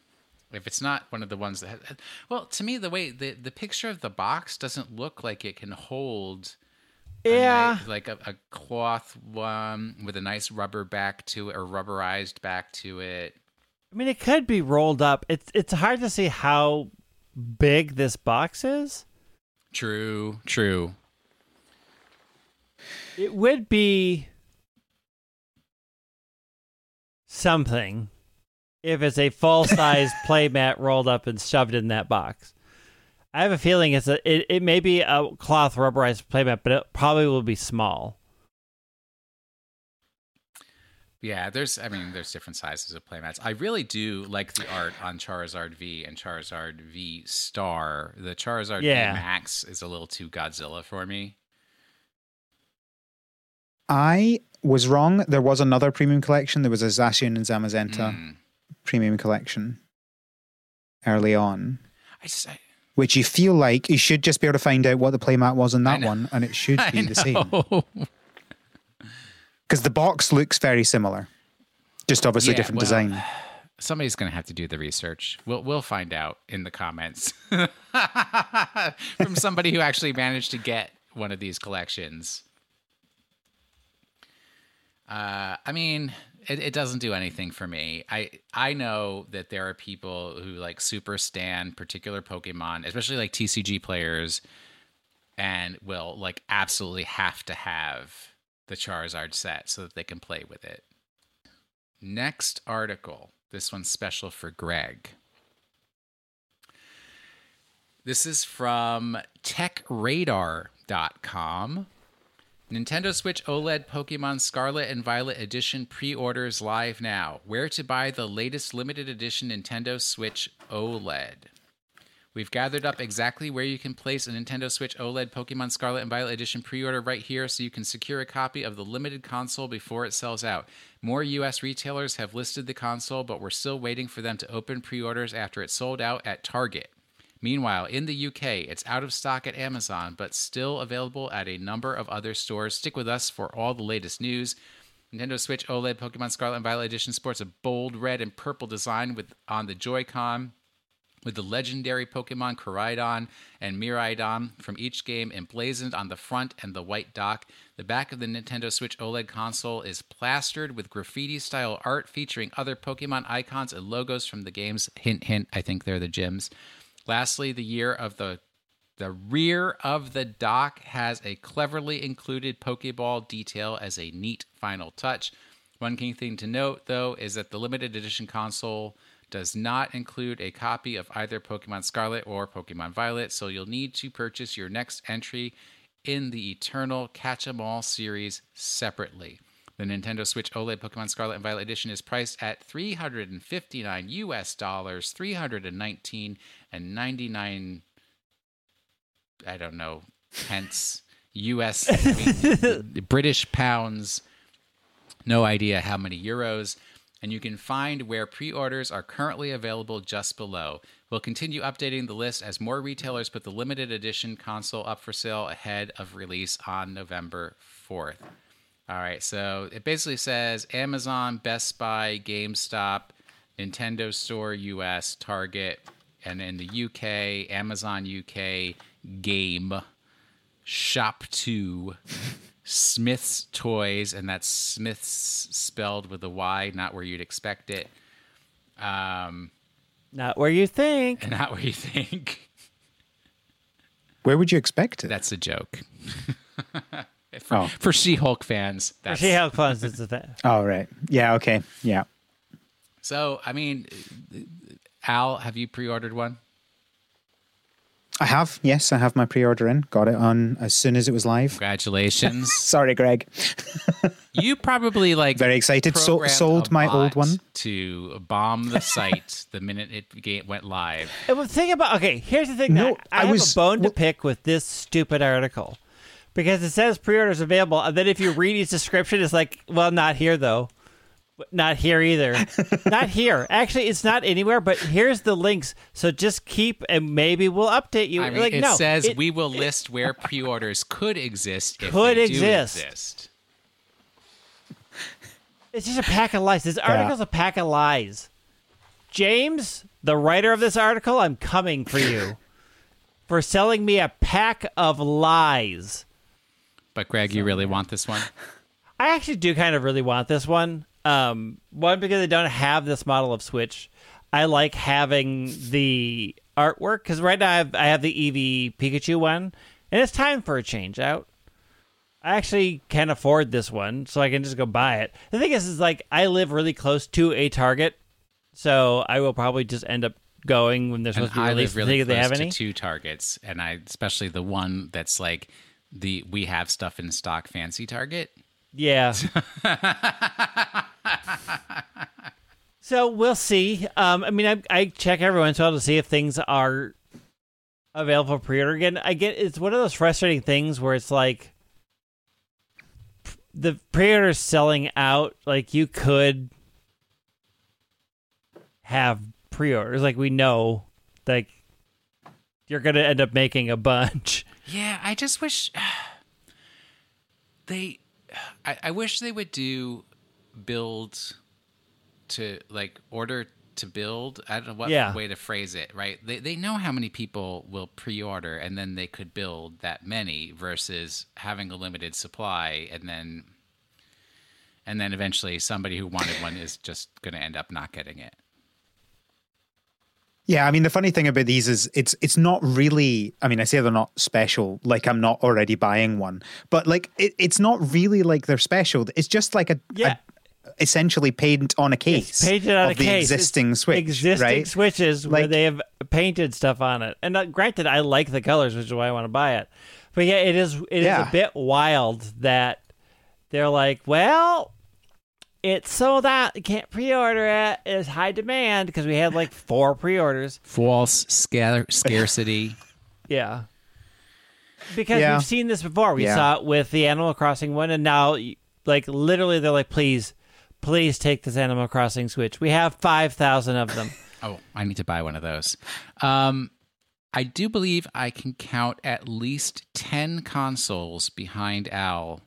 Speaker 2: if it's not one of the ones that, ha- well, to me, the way the the picture of the box doesn't look like it can hold. a
Speaker 1: Yeah.
Speaker 2: ni- like a, a cloth one with a nice rubber back to it or rubberized back to it.
Speaker 1: I mean, it could be rolled up. It's it's hard to see how big this box is.
Speaker 2: True, true.
Speaker 1: It would be something if it's a full size (laughs) playmat rolled up and shoved in that box. I have a feeling it's a it, it may be a cloth rubberized playmat, but it probably will be small.
Speaker 2: Yeah, there's I mean there's different sizes of playmats. I really do like the art on Charizard V and Charizard V Star. The Charizard
Speaker 1: Yeah.
Speaker 2: V Max is a little too Godzilla for me.
Speaker 3: I was wrong. There was another premium collection. There was a Zacian and Zamazenta
Speaker 2: Mm.
Speaker 3: premium collection early on,
Speaker 2: I just I,
Speaker 3: which you feel like you should just be able to find out what the playmat was in that one, and it should be (laughs) the same. Because (laughs) the box looks very similar, just obviously
Speaker 2: Yeah,
Speaker 3: different
Speaker 2: well,
Speaker 3: design. (sighs)
Speaker 2: Somebody's gonna have to do the research. We'll we'll find out in the comments (laughs) from somebody who actually managed to get one of these collections. Uh, I mean, it, it doesn't do anything for me. I I know that there are people who like super stan particular Pokemon, especially like TCG players, and will like absolutely have to have the Charizard set so that they can play with it. Next article. This one's special for Greg. This is from techradar.com. Nintendo Switch OLED Pokemon Scarlet and Violet Edition pre orders live now. Where to buy the latest limited edition Nintendo Switch OLED. We've gathered up exactly where you can place a Nintendo Switch OLED Pokemon Scarlet and Violet Edition pre order right here so you can secure a copy of the limited console before it sells out. More US retailers have listed the console, but we're still waiting for them to open pre orders after it sold out at Target. Meanwhile, in the UK, it's out of stock at Amazon, but still available at a number of other stores. Stick with us for all the latest news. Nintendo Switch OLED Pokemon Scarlet and Violet Edition sports a bold red and purple design with on the Joy-Con with the legendary Pokemon Koraidon and Miraidon from each game emblazoned on the front and the white dock. The back of the Nintendo Switch OLED console is plastered with graffiti style art featuring other Pokemon icons and logos from the games. Hint, hint, I think they're the gyms. Lastly, the year of the the rear of the dock has a cleverly included Pokeball detail as a neat final touch. One key thing to note, though, is that the limited edition console does not include a copy of either Pokemon Scarlet or Pokemon Violet, so you'll need to purchase your next entry in the Eternal Catch 'em All series separately. The Nintendo Switch OLED Pokemon Scarlet and Violet Edition is priced at 359 US dollars, 319 and 99 I don't know, pence (laughs) US British pounds. No idea how many euros. And you can find where pre orders are currently available just below. We'll continue updating the list as more retailers put the limited edition console up for sale ahead of release on November 4th. All right, so it basically says Amazon, Best Buy, GameStop, Nintendo Store US, Target, and in the UK, Amazon UK, Game, Shop 2, Smyths Toys, and that's Smyths spelled with a Y, not where you'd expect it. Um,
Speaker 1: Not where you think.
Speaker 2: and (laughs) not where you think.
Speaker 3: Where would you expect it?
Speaker 2: That's a joke. (laughs) for
Speaker 3: Oh.
Speaker 2: for She-Hulk fans,
Speaker 1: For She-Hulk fans, it's a thing. (laughs)
Speaker 3: Oh, right. Yeah, okay. Yeah.
Speaker 2: so. I mean, Al, have you pre-ordered one?
Speaker 3: I have, yes, I have my pre-order in. Got it on as soon as it was live.
Speaker 2: Congratulations. (laughs)
Speaker 3: Sorry, Greg. (laughs)
Speaker 2: you probably like
Speaker 3: very excited. So, sold my old one
Speaker 2: to bomb the site the minute it went live.
Speaker 1: And the thing about okay, here's the thing. No, I, I, have was, a bone to pick with this stupid article because it says pre-orders available, and then if you read its description, it's like, well, not here though. Not here either. (laughs) not here. Actually, it's not anywhere. But here's the links. So just keep, and maybe we'll update you.
Speaker 2: I mean,
Speaker 1: like,
Speaker 2: it
Speaker 1: no,
Speaker 2: says
Speaker 1: it,
Speaker 2: we will list where pre-orders could exist.
Speaker 1: could
Speaker 2: exist.
Speaker 1: exist. It's just a pack of lies. This article's yeah. a pack of lies. James, the writer of this article, I'm coming for you (laughs) for selling me a pack of lies.
Speaker 2: But Greg, you really want this one? (laughs)
Speaker 1: I actually do kind of really want this one. Um, one because I don't have this model of Switch. I like having the artwork because right now I have, I have the Eevee Pikachu one, and it's time for a change out. I actually can afford this one, so I can just go buy it. The thing is, is like I live really close to a Target, so I will probably just end up going when they're supposed and to be released.
Speaker 2: I live really
Speaker 1: close
Speaker 2: they have
Speaker 1: any.
Speaker 2: to two Targets, and I especially the one that's like the we have stuff in stock fancy Target.
Speaker 1: Yeah. (laughs) so we'll see. Um, I mean, I, I check every once in a while to see if things are available for pre-order again. I get it's one of those frustrating things where it's like the pre-order is selling out. Like you could have pre-orders. Like we know, like you're gonna end up making a bunch. (laughs)
Speaker 2: Yeah, I just wish (sighs) they I, I wish they would do build to like order to build. I don't know what yeah. way to phrase it, right? They they know how many people will pre-order and then they could build that many versus having a limited supply and then and then eventually somebody who wanted one is just going to end up not getting it.
Speaker 3: Yeah, I mean the funny thing about these is it's it's not really. I mean, I say they're not special, like I'm not already buying one, but like it, it's not really like they're special. It's just like a,
Speaker 1: yeah.
Speaker 3: a essentially paint on a case.
Speaker 1: It's painted on
Speaker 3: a
Speaker 1: the case.
Speaker 3: existing
Speaker 1: it's
Speaker 3: switch,
Speaker 1: existing
Speaker 3: right?
Speaker 1: switches like, where they have painted stuff on it. And uh, granted, I like the colors, which is why I want to buy it. But yeah, it is it yeah. is a bit wild that they're like, well, it's sold out. You can't pre-order it. It's high demand because we had like (laughs) four pre-orders.
Speaker 2: False scar- scarcity. (laughs)
Speaker 1: yeah. Because yeah. we've seen this before. We yeah. saw it with the Animal Crossing one, and now, like, literally, they're like, please, please take this Animal Crossing Switch. We have 5,000 of them. (laughs)
Speaker 2: oh, I need to buy one of those. Um, I do believe I can count at least 10 consoles behind Al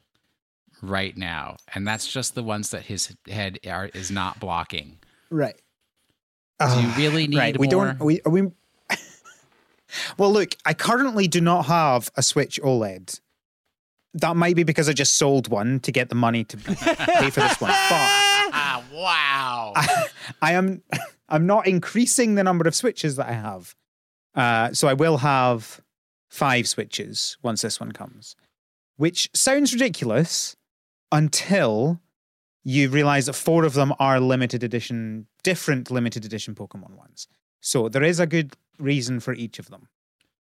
Speaker 2: right now, and that's just the ones that his head are, is not blocking.
Speaker 3: Right.
Speaker 2: Do you uh, really need right.
Speaker 3: We
Speaker 2: more?
Speaker 3: don't. We are we. (laughs) well, look, I currently do not have a Switch OLED. That might be because I just sold one to get the money to pay for this one. But (laughs)
Speaker 2: wow,
Speaker 3: I, (laughs) I am. I'm not increasing the number of switches that I have. Uh, so I will have five switches once this one comes, which sounds ridiculous until you realize that four of them are limited edition, different limited edition Pokemon ones. So there is a good reason for each of them.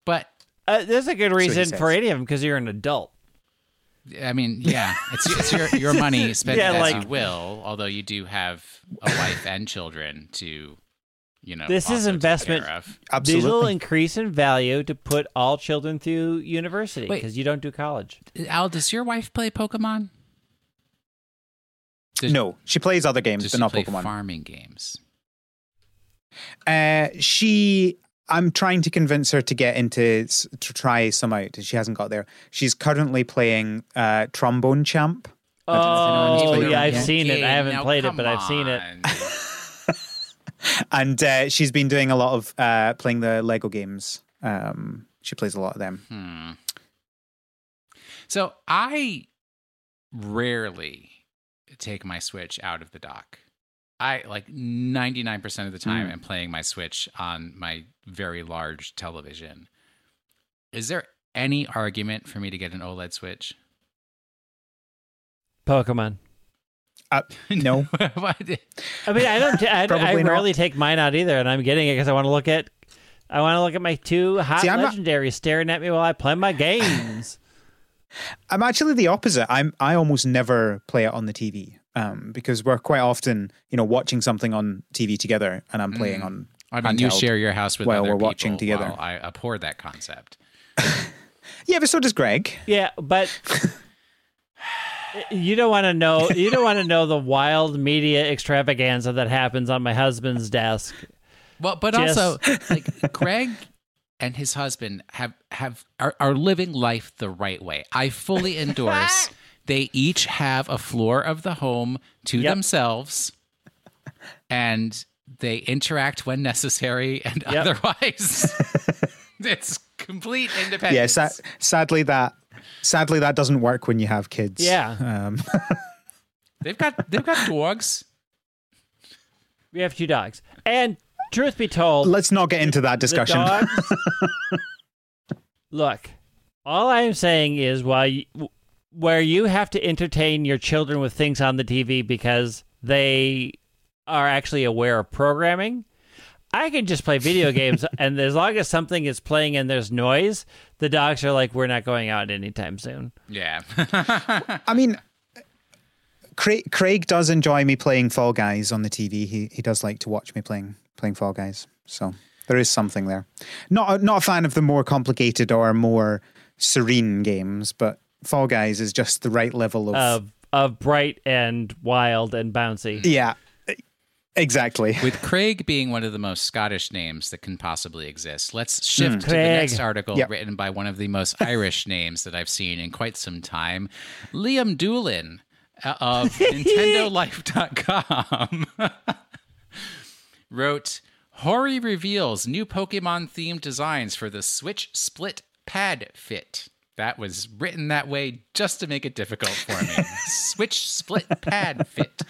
Speaker 2: But
Speaker 1: uh, there's a good reason for any of them because you're an adult.
Speaker 2: I mean, yeah, it's, it's your your money (laughs) spent yeah, as like, you will. Although you do have a wife and children to, you know,
Speaker 1: this is investment.
Speaker 3: Absolutely,
Speaker 1: these will increase in value to put all children through university because you don't do college.
Speaker 2: Al, does your wife play Pokemon?
Speaker 3: Does, no, she plays other games, but not Pokemon.
Speaker 2: Farming games.
Speaker 3: Uh, she, I'm trying to convince her to get into to try some out. She hasn't got there. She's currently playing uh, Trombone Champ.
Speaker 1: Oh, yeah, I've seen it. I haven't now, played it, but on. I've seen it. (laughs)
Speaker 3: and uh, she's been doing a lot of uh, playing the Lego games. Um, she plays a lot of them.
Speaker 2: Hmm. So I rarely take my Switch out of the dock. I like 99% of the time mm. am playing my Switch on my very large television. Is there any argument for me to get an OLED Switch?
Speaker 1: Pokemon.
Speaker 3: Uh, no. (laughs)
Speaker 1: I mean, I don't. I, I rarely take mine out either, and I'm getting it because I want to look at I want to look at my two hot See, legendaries not... staring at me while I play my (laughs) games.
Speaker 3: I'm actually the opposite. I'm I almost never play it on the TV um, because we're quite often, you know, watching something on TV together, and I'm playing mm. on.
Speaker 2: I mean, you share your house with
Speaker 3: while
Speaker 2: we're
Speaker 3: watching together.
Speaker 2: I abhor that concept. (laughs)
Speaker 3: yeah, but so does Greg.
Speaker 1: Yeah, but (laughs) you don't want to know. You don't want to know the wild media extravaganza that happens on my husband's desk.
Speaker 2: Well, but Just... also, like Greg and his husband have have are, are living life the right way. I fully (laughs) endorse. they each have a floor of the home to yep. themselves, and they interact when necessary, and yep. otherwise, (laughs) it's complete independence.
Speaker 3: Yeah, sa- sadly that sadly that doesn't work when you have kids.
Speaker 1: Yeah, um. (laughs)
Speaker 2: they've got they've got dogs.
Speaker 1: We have two dogs, and truth be told,
Speaker 3: let's not get into that discussion. Dogs, (laughs)
Speaker 1: look, all I am saying is while you, where you have to entertain your children with things on the TV because they are actually aware of programming. I can just play video (laughs) games, and as long as something is playing and there's noise, the dogs are like, "We're not going out anytime soon."
Speaker 2: Yeah. (laughs)
Speaker 3: I mean, Craig, Craig does enjoy me playing Fall Guys on the TV. He he does like to watch me playing playing Fall Guys. So there is something there. Not not a fan of the more complicated or more serene games, but Fall Guys is just the right level of
Speaker 1: of, of bright and wild and bouncy.
Speaker 3: Yeah. Exactly. (laughs)
Speaker 2: With Craig being one of the most Scottish names that can possibly exist, let's shift mm. to Craig. the next article yep. written by one of the most (laughs) Irish names that I've seen in quite some time Liam Doolan uh, of (laughs) NintendoLife.com. wrote Hori reveals new Pokemon themed designs for the Switch Split Pad Fit. That was written that way just to make it difficult for me. (laughs) Switch Split Pad Fit.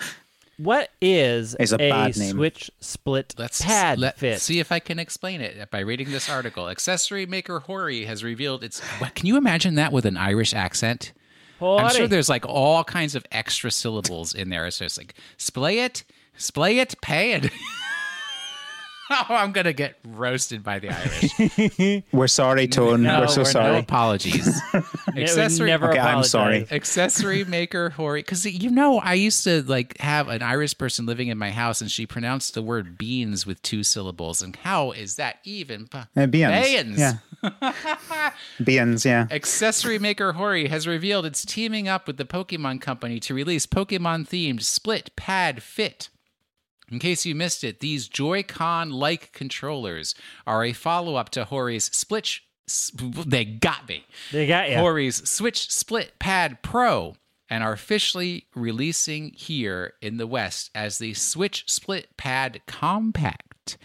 Speaker 1: What is a, a Switch Split let's, Pad let, Fit?
Speaker 2: See if I can explain it by reading this article. Accessory maker Hori has revealed its. What, can you imagine that with an Irish accent? Hori. I'm sure there's like all kinds of extra syllables in there. So it's like splay it, splay it, pad. (laughs) oh, (laughs) I'm gonna get roasted by the Irish. (laughs)
Speaker 3: We're sorry, Tone. No, we're so we're sorry.
Speaker 2: No apologies. (laughs)
Speaker 1: accessory. Never
Speaker 3: okay, I'm sorry.
Speaker 2: Accessory maker Hori, because you know I used to like have an Irish person living in my house, and she pronounced the word beans with two syllables. And how is that even?
Speaker 3: Uh, beans. Beans. Yeah. beans. Yeah.
Speaker 2: Accessory maker Hori has revealed it's teaming up with the Pokemon Company to release Pokemon themed split pad fit in case you missed it, these Joy-Con like controllers are a follow up to Hori's Split. They got me.
Speaker 1: They got you.
Speaker 2: Hori's Switch Split Pad Pro and are officially releasing here in the West as the Switch Split Pad Compact.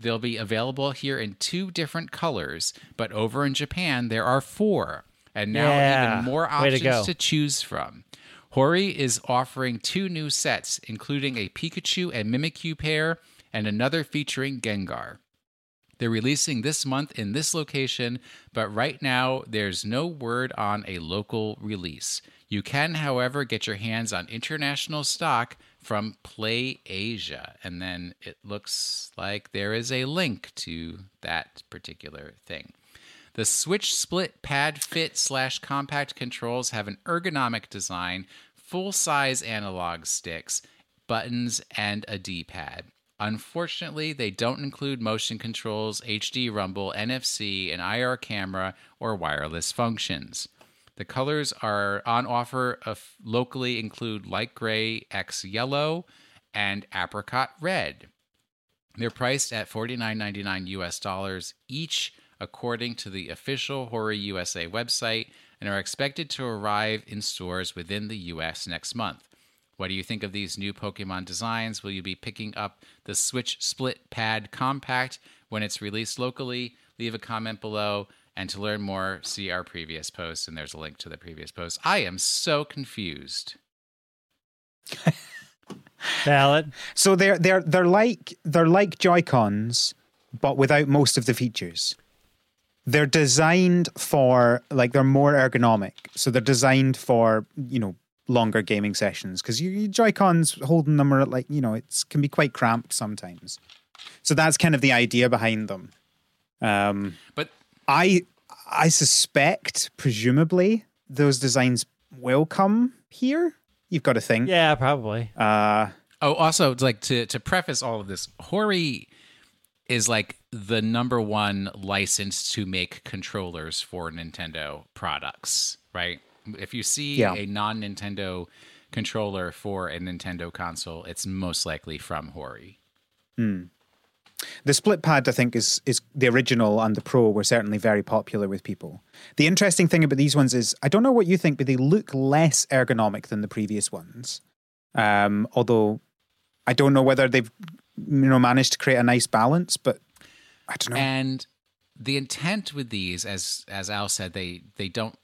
Speaker 2: They'll be available here in two different colors, but over in Japan there are four, and now yeah. even more options to, to choose from. Hori is offering two new sets, including a Pikachu and Mimikyu pair and another featuring Gengar. They're releasing this month in this location, but right now there's no word on a local release. You can, however, get your hands on international stock from Play Asia. And then it looks like there is a link to that particular thing. The Switch Split Pad Fit slash compact controls have an ergonomic design, full size analog sticks, buttons, and a D pad. Unfortunately, they don't include motion controls, HD rumble, NFC, an IR camera, or wireless functions. The colors are on offer of locally include light gray X yellow and apricot red. They're priced at $49.99 US dollars each according to the official Hori USA website, and are expected to arrive in stores within the US next month. What do you think of these new Pokemon designs? Will you be picking up the Switch Split Pad Compact when it's released locally? Leave a comment below. And to learn more, see our previous post, and there's a link to the previous post. I am so confused. (laughs)
Speaker 1: Valid.
Speaker 3: So they're they're they're like they're like Joy Cons, but without most of the features they're designed for like they're more ergonomic so they're designed for you know longer gaming sessions because you, you joy cons holding them are like you know it can be quite cramped sometimes so that's kind of the idea behind them Um,
Speaker 2: but
Speaker 3: I I suspect, presumably, those designs will come here. You've got to think.
Speaker 1: Yeah, probably.
Speaker 3: Uh,
Speaker 2: oh, also, it's like to to preface all of this, Hori is like the number one license to make controllers for Nintendo products, right? If you see
Speaker 3: Yeah.
Speaker 2: a non Nintendo controller for a Nintendo console, it's most likely from Hori.
Speaker 3: The split pad, I think, is is the original and the pro were certainly very popular with people. The interesting thing about these ones is I don't know what you think, but they look less ergonomic than the previous ones. Um, although I don't know whether they've you know managed to create a nice balance, but I don't know.
Speaker 2: And the intent with these, as as Al said, they they don't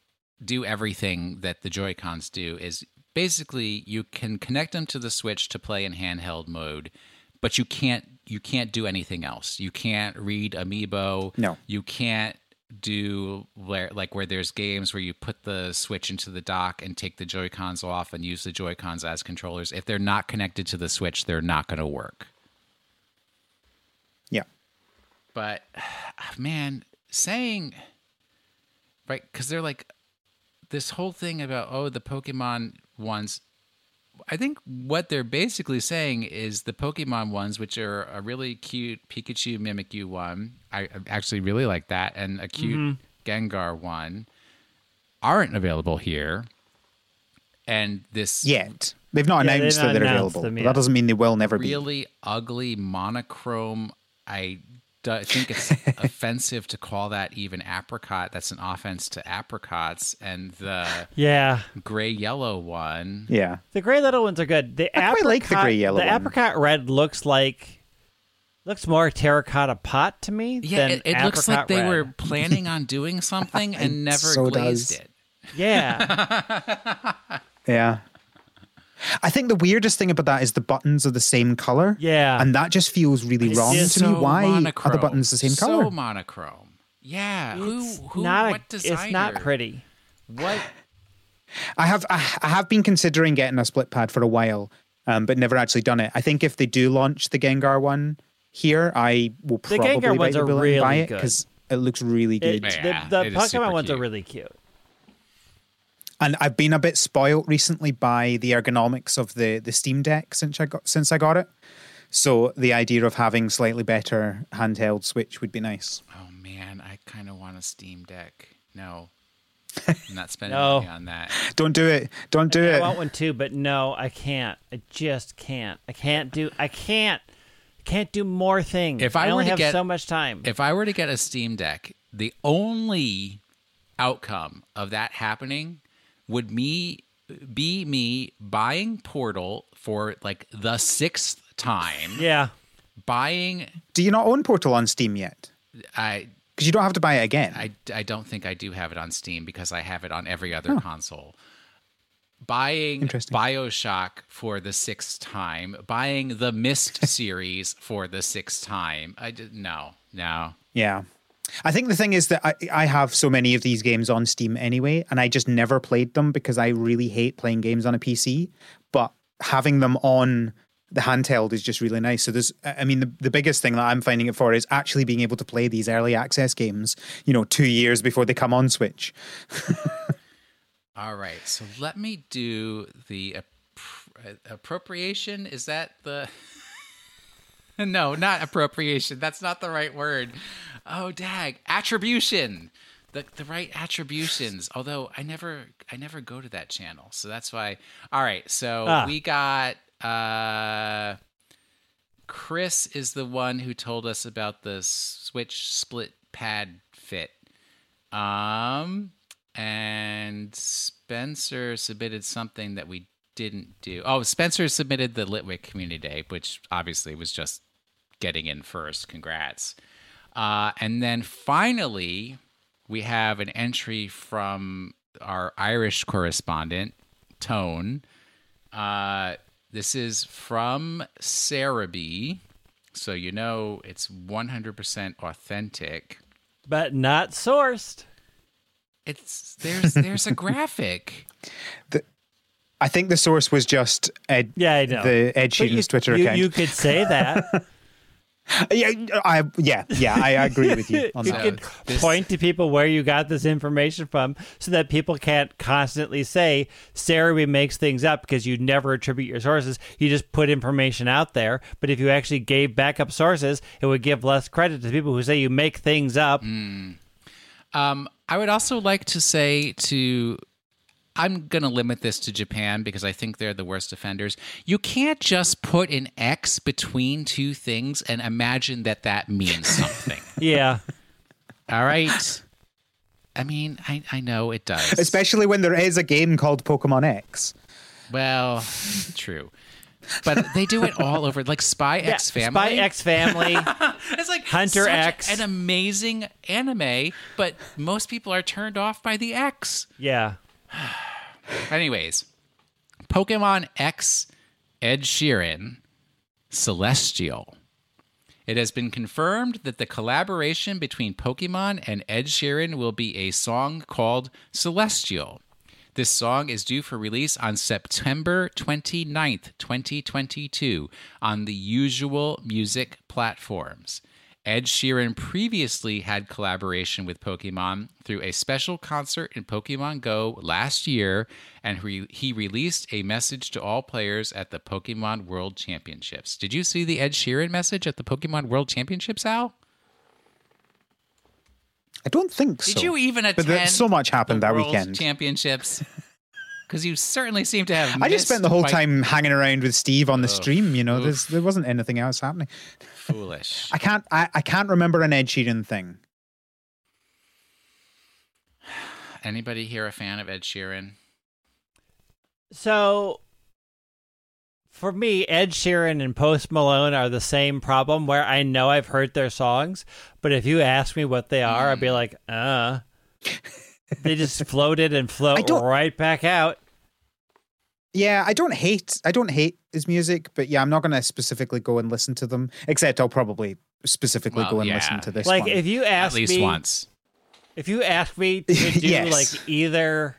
Speaker 2: do everything that the Joy Cons do. Is basically you can connect them to the Switch to play in handheld mode, but you can't you can't do anything else. You can't read Amiibo.
Speaker 3: No.
Speaker 2: you can't do where like where there's games where you put the switch into the dock and take the joy cons off and use the joy cons as controllers if they're not connected to the switch they're not going to work
Speaker 3: yeah.
Speaker 2: But (sighs) ah, man saying right because they're like this whole thing about oh the pokemon ones i think what they're basically saying is the pokemon ones which are a really cute pikachu mimikyu one i I actually really like that and a cute mm-hmm. gengar one aren't available here and this
Speaker 3: Yet they've not
Speaker 1: Yeah, they've
Speaker 3: announced
Speaker 1: not
Speaker 3: that they're
Speaker 1: announced
Speaker 3: available.
Speaker 1: them
Speaker 3: But that doesn't mean they will never be.
Speaker 2: really ugly monochrome. I do- think it's (laughs) offensive to call that even apricot. That's an offense to apricots. And the
Speaker 1: Yeah.
Speaker 2: gray yellow one.
Speaker 3: Yeah.
Speaker 1: The gray little ones are good. The
Speaker 3: I quite like the gray yellow
Speaker 1: The
Speaker 3: one.
Speaker 1: apricot red looks like looks more terracotta pot to me.
Speaker 2: Yeah,
Speaker 1: than
Speaker 2: it, it looks like
Speaker 1: apricot
Speaker 2: they
Speaker 1: red.
Speaker 2: were (laughs) planning on doing something and (laughs) never
Speaker 3: so
Speaker 2: glazed
Speaker 3: does.
Speaker 2: it.
Speaker 1: Yeah,
Speaker 3: Yeah. I think the weirdest thing about that is the buttons are the same color.
Speaker 1: Yeah.
Speaker 3: And that just feels really wrong
Speaker 1: is
Speaker 3: to me.
Speaker 2: So
Speaker 3: Why are the buttons the same
Speaker 2: so
Speaker 3: color?
Speaker 2: So monochrome. Yeah, who
Speaker 1: it's
Speaker 2: who
Speaker 1: not.
Speaker 2: what
Speaker 1: a,
Speaker 2: designer?
Speaker 1: it's not pretty. What?
Speaker 3: I have I, I have been considering getting a split pad for a while, um, but never actually done it. I think if they do launch the Gengar one here, I will
Speaker 1: The
Speaker 3: probably
Speaker 1: Gengar
Speaker 3: bite
Speaker 1: ones are
Speaker 3: bullet and buy it because it looks really
Speaker 1: It,
Speaker 3: good.
Speaker 2: Yeah,
Speaker 1: the the Pokemon ones are really cute.
Speaker 3: And I've been a bit spoilt recently by the ergonomics of the the Steam Deck since I got since I got it. So the idea of having slightly better handheld Switch would be nice.
Speaker 2: Oh man, I kind of want a Steam Deck. No, (laughs) I'm not spending
Speaker 1: No.
Speaker 2: money on that.
Speaker 3: Don't do it. Don't do
Speaker 1: I
Speaker 3: it.
Speaker 1: I want one too, but no, I can't. I just can't. I can't do. I can't. Can't do more things.
Speaker 2: If I were
Speaker 1: only
Speaker 2: to
Speaker 1: have
Speaker 2: get-
Speaker 1: so much time.
Speaker 2: If I were to get a Steam Deck, the only outcome of that happening would me be me buying Portal for like the sixth time.
Speaker 1: yeah,
Speaker 2: Buying
Speaker 3: Do you not own Portal on Steam yet?
Speaker 2: I
Speaker 3: Because you don't have to buy it again.
Speaker 2: I, I don't think I do have it on Steam because I have it on every other console. Buying
Speaker 3: Interesting.
Speaker 2: Bioshock for the sixth time, buying the Myst (laughs) series for the sixth time. I just, no, no.
Speaker 3: Yeah. I think the thing is that I, I have so many of these games on Steam anyway, and I just never played them because I really hate playing games on a PC. But having them on the handheld is just really nice. So there's, I mean, the, the biggest thing that I'm finding it for is actually being able to play these early access games, you know, two years before they come on Switch.
Speaker 2: All right, so let me do the appro- appropriation. Is that the? (laughs) no, not appropriation. That's not the right word. Oh, dag, attribution. The the right attributions. Although I never I never go to that channel, so that's why. All right, so
Speaker 1: Ah.
Speaker 2: we got. uh Chris is the one who told us about the Switch split pad fit. Um, and Spencer submitted something that we didn't do. Oh, Spencer submitted the Litwick Community Day, which obviously was just getting in first. Congrats. Uh, and then finally, we have an entry from our Irish correspondent, Tone. Uh, this is from Sarah So you know it's 100% authentic.
Speaker 1: but not sourced.
Speaker 2: It's there's there's a (laughs) graphic.
Speaker 3: I think the source was just Ed,
Speaker 1: Yeah, I know.
Speaker 3: the Ed
Speaker 1: But you-
Speaker 3: Sheeran's Twitter
Speaker 1: you,
Speaker 3: account.
Speaker 1: You could say that. (laughs)
Speaker 3: Yeah, I yeah yeah I agree with you on
Speaker 1: you
Speaker 3: that.
Speaker 1: can
Speaker 2: this-
Speaker 1: point to people where you got this information from so that people can't constantly say Sarah makes things up because you never attribute your sources. You just put information out there. But if you actually gave backup sources, it would give less credit to people who say you make things up.
Speaker 2: Um, I would also like to say to I'm going to limit this to Japan because I think they're the worst offenders. You can't just put an X between two things and imagine that that means (laughs) something.
Speaker 1: Yeah.
Speaker 2: All right. I mean, I, I know it does.
Speaker 3: Especially when there is a game called Pokemon X.
Speaker 2: well, true. But they do it all over, like Spy X Family.
Speaker 1: Spy X Family.
Speaker 2: It's like
Speaker 1: Hunter
Speaker 2: such
Speaker 1: X.
Speaker 2: an amazing anime, but most people are turned off by the X.
Speaker 1: yeah. (sighs)
Speaker 2: Anyways, Pokemon X Ed Sheeran Celestial. It has been confirmed that the collaboration between Pokemon and Ed Sheeran will be a song called Celestial. This song is due for release on September 29th, 2022, on the usual music platforms. Ed Sheeran previously had collaboration with Pokemon through a special concert in Pokemon Go last year, and re- he released a message to all players at the Pokemon World Championships. Did you see the Ed Sheeran message at the Pokemon World Championships, Al?
Speaker 3: I don't think so.
Speaker 2: Did you even attend?
Speaker 3: But so much happened
Speaker 2: the
Speaker 3: that
Speaker 2: World
Speaker 3: weekend.
Speaker 2: Championships. (laughs) Because you certainly seem to have.
Speaker 3: I just spent the whole
Speaker 2: quite
Speaker 3: time hanging around with Steve on the stream. You know, there's, there wasn't anything else happening.
Speaker 2: Foolish. (laughs)
Speaker 3: I can't. I, I can't remember an Ed Sheeran thing.
Speaker 2: Anybody here a fan of Ed Sheeran?
Speaker 1: So for me, Ed Sheeran and Post Malone are the same problem where I know I've heard their songs, but if you ask me what they are, I'd be like, uh. They just (laughs) floated and float right back out.
Speaker 3: Yeah, I don't hate. I don't hate his music, but yeah, I'm not going to specifically go and listen to them. Except I'll probably specifically
Speaker 2: Well,
Speaker 3: go and
Speaker 2: yeah.
Speaker 3: listen to this.
Speaker 1: Like
Speaker 3: one.
Speaker 1: if you
Speaker 2: At
Speaker 1: ask
Speaker 2: least
Speaker 1: me,
Speaker 2: once.
Speaker 1: if you ask me (laughs) to do
Speaker 3: Yes.
Speaker 1: like either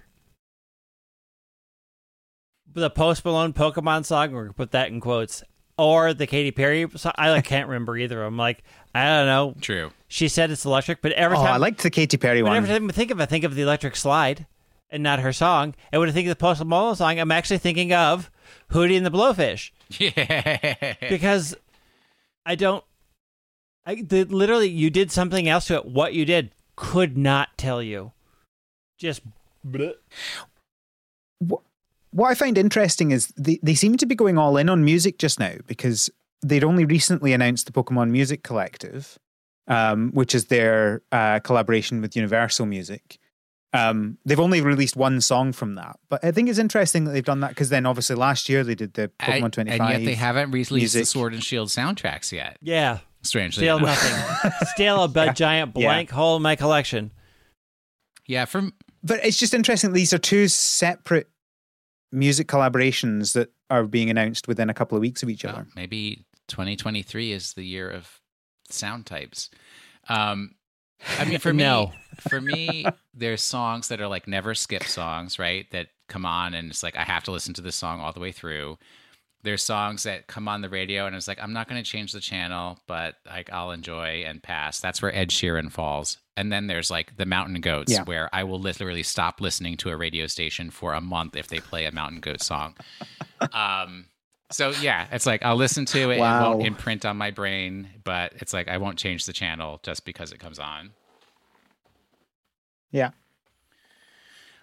Speaker 1: the Post Malone Pokemon song, we're gonna put that in quotes, or the Katy Perry song, I like can't remember either. I'm like, I don't know.
Speaker 2: True.
Speaker 1: She said it's electric, but every
Speaker 3: oh,
Speaker 1: time
Speaker 3: I liked the Katy Perry one.
Speaker 1: every time I think of it, I think of the electric slide and not her song. And when I think of the Post Malone song, I'm actually thinking of Hootie and the Blowfish
Speaker 2: Yeah. (laughs)
Speaker 1: because I don't. I the, literally you did something else to it. What you did could not tell you. Just bleh.
Speaker 3: what, what I find interesting is they, they seem to be going all in on music just now because they'd only recently announced the Pokemon Music Collective, um, which is their uh, collaboration with Universal Music. Um, they've only released one song from that, but I think it's interesting that they've done that because then obviously last year they did the
Speaker 2: I-
Speaker 3: Pokemon 25.
Speaker 2: and yet they haven't released the. Sword and Shield soundtracks yet.
Speaker 1: yeah,
Speaker 2: Strangely
Speaker 1: still
Speaker 2: enough.
Speaker 1: nothing. (laughs) still a big giant
Speaker 3: Yeah.
Speaker 1: blank hole in my collection.
Speaker 2: Yeah, from
Speaker 3: But it's just interesting. These are two separate music collaborations that are being announced within a couple of weeks of each
Speaker 2: well,
Speaker 3: other.
Speaker 2: maybe 2023 is the year of sound types. Um, I mean, for (laughs)
Speaker 1: No.
Speaker 2: me, for me, there's songs that are like never skip songs, right? That come on and it's like I have to listen to this song all the way through. There's songs that come on the radio and it's like I'm not going to change the channel, but like I'll enjoy and pass. That's where Ed Sheeran falls. And then there's like the Mountain Goats,
Speaker 3: Yeah.
Speaker 2: where I will literally stop listening to a radio station for a month if they play a Mountain Goat song. (laughs) um, so yeah, it's like I'll listen to it. It won't imprint on my brain, but it's like I won't change the channel just because it comes on.
Speaker 3: Yeah.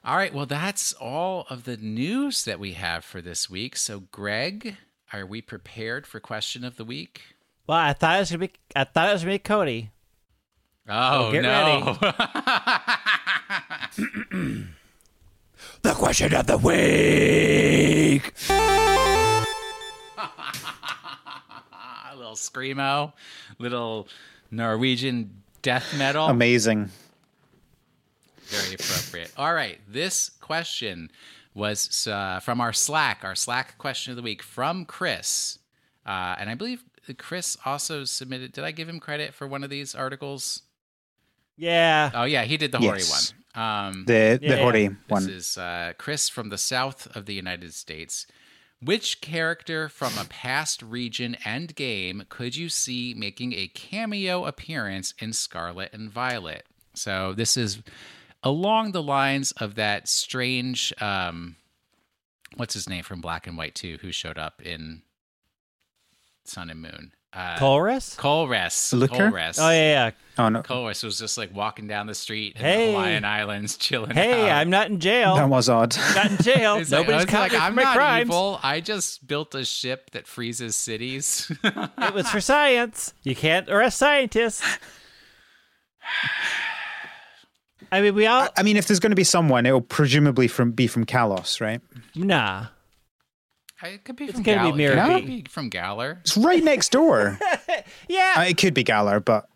Speaker 2: All right. Well, that's all of the news that we have for this week. So, Greg, are we prepared for question of the week?
Speaker 1: Well, I thought it was gonna be. I thought it was gonna be Cody.
Speaker 2: Oh
Speaker 1: get
Speaker 2: no! (laughs)
Speaker 1: The question of the week.
Speaker 2: a (laughs) little screamo, little Norwegian death metal.
Speaker 3: Amazing.
Speaker 2: Very appropriate. All right. This question was uh, from our Slack, our Slack question of the week from Chris. Uh, and I believe Chris also submitted. Did I give him credit for one of these articles?
Speaker 1: Yeah.
Speaker 2: Oh, yeah. He did the
Speaker 3: Yes.
Speaker 2: Hori one. Um,
Speaker 3: The
Speaker 1: Yeah,
Speaker 3: the
Speaker 1: yeah.
Speaker 3: Hori
Speaker 2: this
Speaker 3: one.
Speaker 2: is uh, Chris from the south of the United States. Which character from a past region and game could you see making a cameo appearance in Scarlet and Violet? So this is along the lines of that strange um what's his name from Black and White 2 who showed up in Sun and Moon. Uh
Speaker 1: Colress?
Speaker 2: Colress.
Speaker 3: Looker?
Speaker 2: Colress.
Speaker 1: Oh yeah, yeah.
Speaker 3: Oh no,
Speaker 2: Colress was just like walking down the street in
Speaker 1: Hey.
Speaker 2: the Hawaiian Islands chilling
Speaker 1: Hey,
Speaker 2: out.
Speaker 1: I'm not in jail.
Speaker 3: that was odd.
Speaker 1: not in jail.
Speaker 2: It's like-
Speaker 1: Nobody's
Speaker 2: it's
Speaker 1: caught
Speaker 2: like,
Speaker 1: me for
Speaker 2: I'm
Speaker 1: my
Speaker 2: not
Speaker 1: crimes.
Speaker 2: evil. I just built a ship that freezes cities.
Speaker 1: It was for science. You can't arrest scientists. I mean, we all
Speaker 3: I mean, if there's going to be someone, it'll presumably from be from Kalos, right?
Speaker 1: nah.
Speaker 2: it could be
Speaker 1: It's
Speaker 2: from
Speaker 1: gonna be
Speaker 2: Gal-
Speaker 1: Mirror
Speaker 2: it could be from Galar.
Speaker 3: It's right next door. (laughs)
Speaker 1: Yeah,
Speaker 3: Uh, it could be Galar, but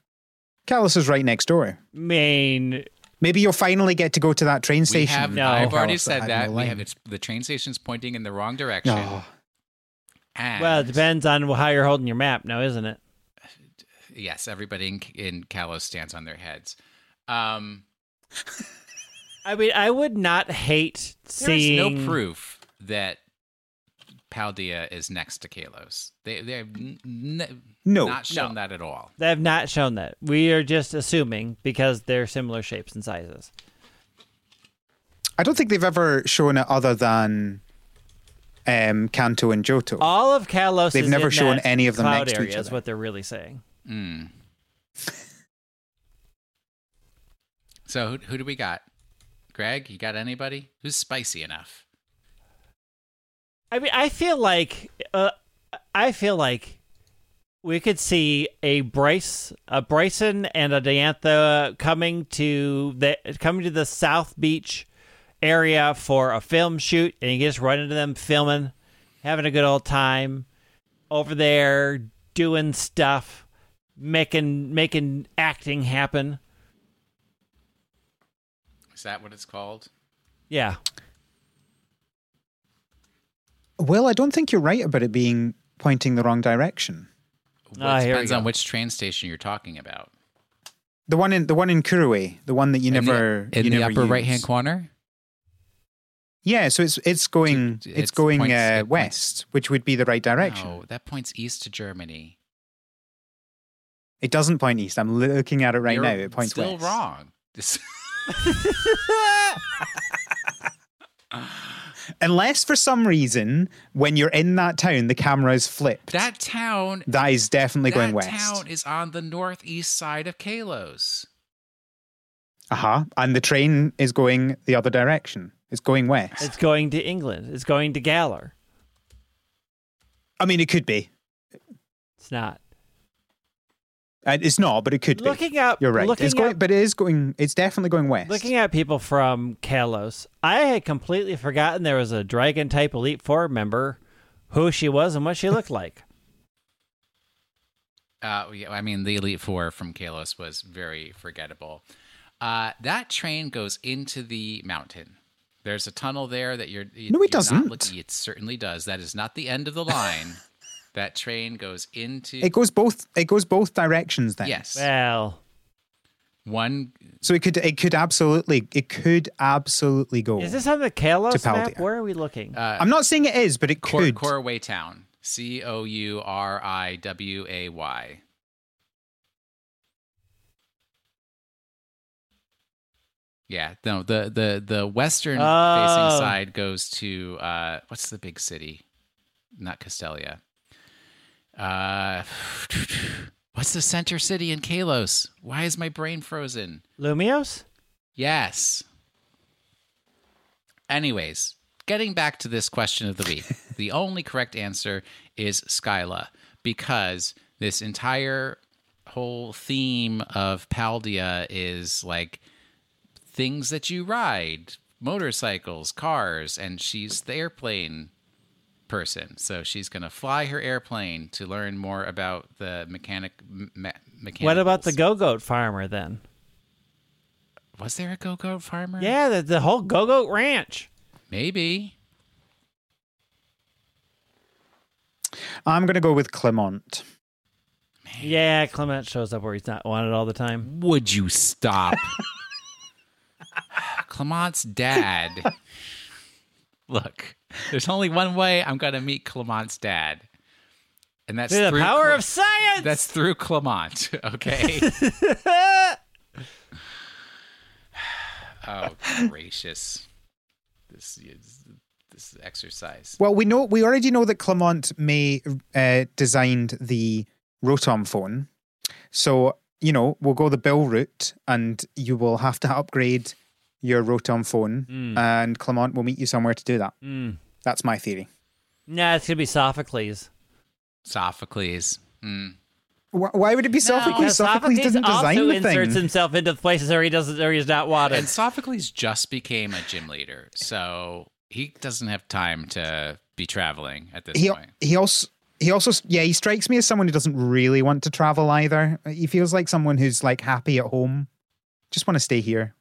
Speaker 3: Kalos is right next door.
Speaker 1: I mean,
Speaker 3: Maybe you'll finally get to go to that train
Speaker 2: We
Speaker 3: station.
Speaker 2: have.
Speaker 1: No.
Speaker 2: I've already
Speaker 3: Kalos
Speaker 2: said that. we have it's, the train station's pointing in the wrong direction.
Speaker 3: Oh,
Speaker 2: And
Speaker 1: well, it depends on how you're holding your map, now, isn't it?
Speaker 2: yes, everybody in, in Kalos stands on their heads. Um,
Speaker 1: I mean, I would not hate seeing.
Speaker 2: there's no proof that Paldea is next to Kalos. They they have n- n-
Speaker 3: No,
Speaker 2: not shown
Speaker 1: no.
Speaker 2: that at all.
Speaker 1: They have not shown that. We are just assuming because they're similar shapes and sizes.
Speaker 3: I don't think they've ever shown it other than um, Kanto and Johto.
Speaker 1: All of Kalos.
Speaker 3: They've
Speaker 1: is
Speaker 3: never
Speaker 1: in
Speaker 3: shown
Speaker 1: that
Speaker 3: any of them
Speaker 1: cloud
Speaker 3: next to
Speaker 1: area
Speaker 3: each
Speaker 1: Is
Speaker 3: other.
Speaker 1: what they're really saying.
Speaker 2: Mm. (laughs) So who, who do we got? Greg, you got anybody? Who's spicy enough?
Speaker 1: I mean, I feel like uh, I feel like we could see a Bryce, a Bryson, and a Diantha coming to the coming to the South Beach area for a film shoot, and you just run into them filming, having a good old time over there, doing stuff, making making acting happen.
Speaker 2: Is that what it's called?
Speaker 1: Yeah,
Speaker 3: Well, I don't think you're right about it being pointing the wrong direction.
Speaker 2: Well,
Speaker 1: Ah,
Speaker 2: it
Speaker 1: here
Speaker 2: depends on which train station you're talking about.
Speaker 3: The one in the one in Couriway, the one that you
Speaker 2: In the-
Speaker 3: never
Speaker 2: in
Speaker 3: you
Speaker 2: the
Speaker 3: never
Speaker 2: upper right hand corner.
Speaker 3: Yeah, so it's it's going it's,
Speaker 2: it's
Speaker 3: going
Speaker 2: points-
Speaker 3: uh,
Speaker 2: it points-
Speaker 3: west, which would be the right direction.
Speaker 2: No, that points east to Germany.
Speaker 3: It doesn't point east. I'm looking at it right
Speaker 2: You're
Speaker 3: now. It points
Speaker 2: still
Speaker 3: west.
Speaker 2: wrong. (laughs) This- (laughs)
Speaker 3: Unless for some reason when you're in that town the camera is flipped.
Speaker 2: that town.
Speaker 3: that is definitely
Speaker 2: that
Speaker 3: going west.
Speaker 2: That town is on the northeast side of Kalos.
Speaker 3: Uh-huh. And the train is going the other direction. It's going west.
Speaker 1: it's going to England. It's going to Galar.
Speaker 3: I mean it could be.
Speaker 1: It's not.
Speaker 3: Uh, it's not, but it could be.
Speaker 1: Looking up,
Speaker 3: You're right.
Speaker 1: Looking
Speaker 3: It's going
Speaker 1: up,
Speaker 3: but it is going it's definitely going west.
Speaker 1: Looking at people from Kalos, I had completely forgotten there was a dragon type Elite Four member, who she was and what she looked like. (laughs)
Speaker 2: Uh, yeah, I mean, the Elite Four from Kalos was very forgettable. Uh, that train goes into the mountain. There's a tunnel there that you're. You,
Speaker 3: No, it
Speaker 2: you're not
Speaker 3: doesn't.
Speaker 2: looking- it certainly does. That is not the end of the line. (laughs) that train goes into.
Speaker 3: it goes both it goes both directions then.
Speaker 2: yes.
Speaker 1: Well,
Speaker 2: One.
Speaker 3: So it could it could absolutely it could absolutely go.
Speaker 1: is this on the Kalos
Speaker 3: To
Speaker 1: map? Where are we looking?
Speaker 2: Uh,
Speaker 3: I'm not saying it is, but it
Speaker 2: Cor-
Speaker 3: could.
Speaker 2: Couriway Town. C O U R I W A Y. Yeah, no, the the the western
Speaker 1: Oh.
Speaker 2: facing side goes to uh what's the big city? Not Castelia. Uh (sighs) what's the center city in Kalos? Why is my brain frozen?
Speaker 1: Lumiose?
Speaker 2: Yes. Anyways, getting back to this question of the week, (laughs) the only correct answer is Skyla because this entire whole theme of Paldea is like things that you ride, motorcycles, cars, and she's the airplane person. So she's going to fly her airplane to learn more about the mechanic me- mechanicals.
Speaker 1: What about the Go Goat farmer then?
Speaker 2: Was there a go goat farmer?
Speaker 1: Yeah, the, the whole Go Goat Ranch.
Speaker 2: Maybe.
Speaker 3: I'm going to go with Clemont.
Speaker 1: Yeah, Clemont shows up where he's not wanted all the time.
Speaker 2: Would you stop? (laughs) Ah, Clemont's dad Look, there's only one way I'm going to meet Clemont's dad. And that's
Speaker 1: through the power
Speaker 2: Cl-
Speaker 1: of science.
Speaker 2: That's through Clemont, (laughs) okay? (laughs) (sighs) oh, gracious. This is this exercise.
Speaker 3: Well, we know we already know that Clemont may uh, designed the Rotom phone, so you know we'll go the Bill route, and you will have to upgrade your Rotom phone,
Speaker 1: Mm.
Speaker 3: and Clemont will meet you somewhere to do that.
Speaker 1: Mm.
Speaker 3: That's my theory.
Speaker 1: Nah, it's gonna be Sophocles.
Speaker 2: Sophocles. Mm.
Speaker 3: Why would it be Sophocles?
Speaker 1: Because
Speaker 3: Sophocles doesn't design
Speaker 1: also
Speaker 3: the
Speaker 1: inserts
Speaker 3: thing.
Speaker 1: himself into places where he doesn't, where he's not wanted.
Speaker 2: And Sophocles just became a gym leader, so he doesn't have time to be traveling at this
Speaker 3: He
Speaker 2: point.
Speaker 3: he also. He also, yeah, he strikes me as someone who doesn't really want to travel either. He feels like someone who's like happy at home, just want to stay here.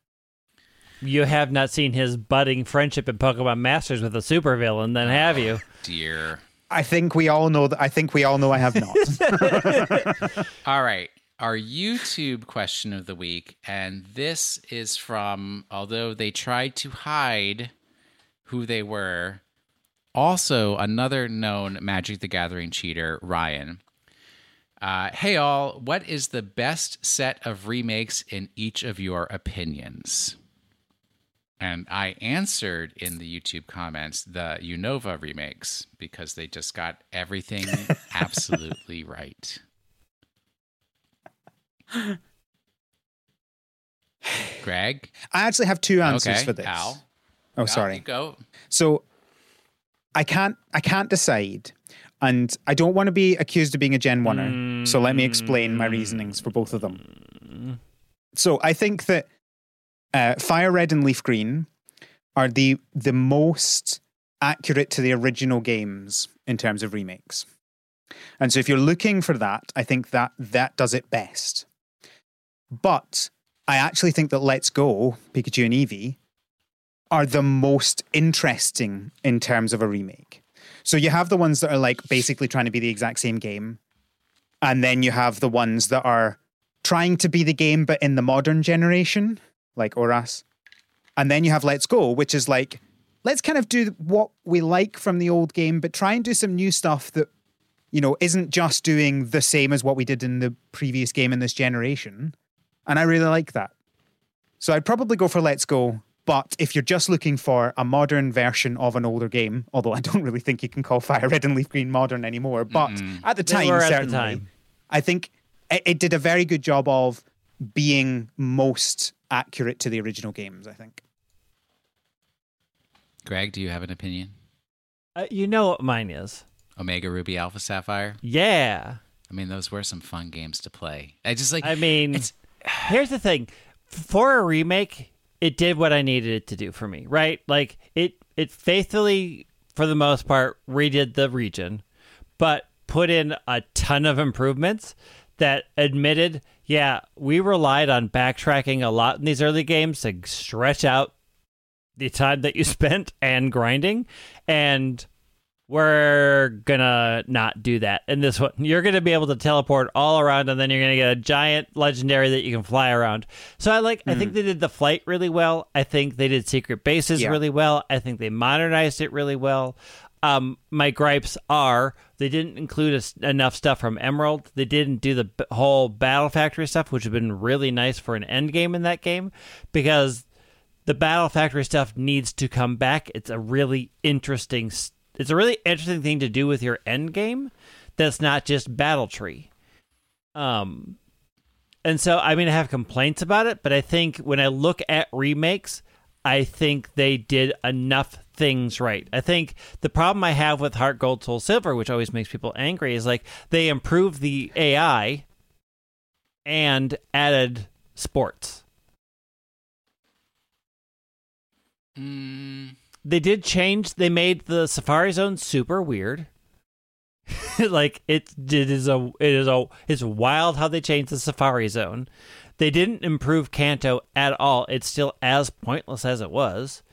Speaker 1: You have not seen his budding friendship in Pokemon Masters with a supervillain, then have you? (sighs)
Speaker 2: Dear.
Speaker 3: I think we all know that. I think we all know I have not. (laughs)
Speaker 2: All right. Our YouTube question of the week, and this is from, although they tried to hide who they were, also another known Magic the Gathering cheater, Ryan. Uh, hey, all, what is the best set of remakes in each of your opinions? And I answered in the YouTube comments the Unova remakes because they just got everything (laughs) absolutely right. Greg?
Speaker 3: I actually have two answers
Speaker 2: okay.
Speaker 3: for this.
Speaker 2: Al?
Speaker 3: Oh,
Speaker 2: Al,
Speaker 3: sorry.
Speaker 2: go.
Speaker 3: So I can't I can't decide. And I don't want to be accused of being a Gen Oneer. So let me explain my reasonings for both of them. Mm. So I think that uh, Fire Red and Leaf Green are the the most accurate to the original games in terms of remakes. And so if you're looking for that, I think that that does it best. But I actually think that Let's Go, Pikachu and Eevee, are the most interesting in terms of a remake. So you have the ones that are like basically trying to be the exact same game. And then you have the ones that are trying to be the game but in the modern generation, like Oras. And then you have Let's Go, which is like, let's kind of do what we like from the old game, but try and do some new stuff that, you know, isn't just doing the same as what we did in the previous game in this generation. And I really like that. So I'd probably go for Let's Go. But if you're just looking for a modern version of an older game, although I don't (laughs) really think you can call Fire Red and Leaf Green modern anymore, but at the time,
Speaker 1: were at the
Speaker 3: certainly,
Speaker 1: time.
Speaker 3: I think it, it did a very good job of being most accurate to the original games. I think.
Speaker 2: Greg, do you have an opinion?
Speaker 1: Uh, you know what mine is?
Speaker 2: Omega Ruby Alpha Sapphire?
Speaker 1: Yeah.
Speaker 2: I mean, those were some fun games to play. I just like
Speaker 1: I mean,
Speaker 2: it's (sighs)
Speaker 1: here's the thing: for a remake, it did what I needed it to do for me, right? Like it, it faithfully, for the most part, redid the region, but put in a ton of improvements that admitted, yeah, we relied on backtracking a lot in these early games to stretch out the time that you (laughs) spent and grinding, and we're gonna not do that in this one. You're gonna be able to teleport all around, and then you're gonna get a giant legendary that you can fly around. So I like. I think hmm. they did the flight really well. I think they did secret bases
Speaker 3: Yeah.
Speaker 1: really well. I think they modernized it really well. Um, my gripes are they didn't include us- enough stuff from Emerald. They didn't do the b- whole Battle Factory stuff, which would have been really nice for an end game in that game, because the Battle Factory stuff needs to come back. It's a really interesting. It's a really interesting thing to do with your end game. That's not just Battle Tree. Um, and so I mean I have complaints about it, but I think when I look at remakes, I think they did enough things right. I think the problem I have with Heart Gold Soul Silver, which always makes people angry, is like they improved the AI and added sports.
Speaker 2: mm,
Speaker 1: they did change they made the safari zone super weird (laughs) like it, it is a it is a it's wild how they changed the safari zone they didn't improve kanto at all. It's still as pointless as it was.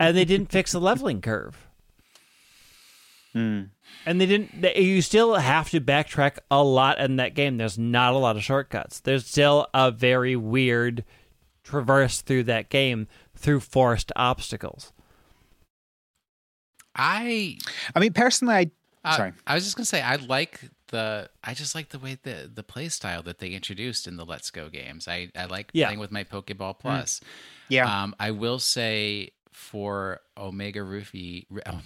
Speaker 1: And they didn't fix the leveling curve. And they didn't they, you still have to backtrack a lot in that game. There's not a lot of shortcuts. There's still a very weird traverse through that game through forced obstacles.
Speaker 2: I
Speaker 3: I mean, personally, I
Speaker 2: uh,
Speaker 3: sorry.
Speaker 2: I was just gonna say I like the I just like the way the the play style that they introduced in the Let's Go games. I I like
Speaker 1: Yeah.
Speaker 2: playing with my Pokeball Plus.
Speaker 3: Yeah,
Speaker 2: Um, I will say for Omega Ruby, (laughs) oh,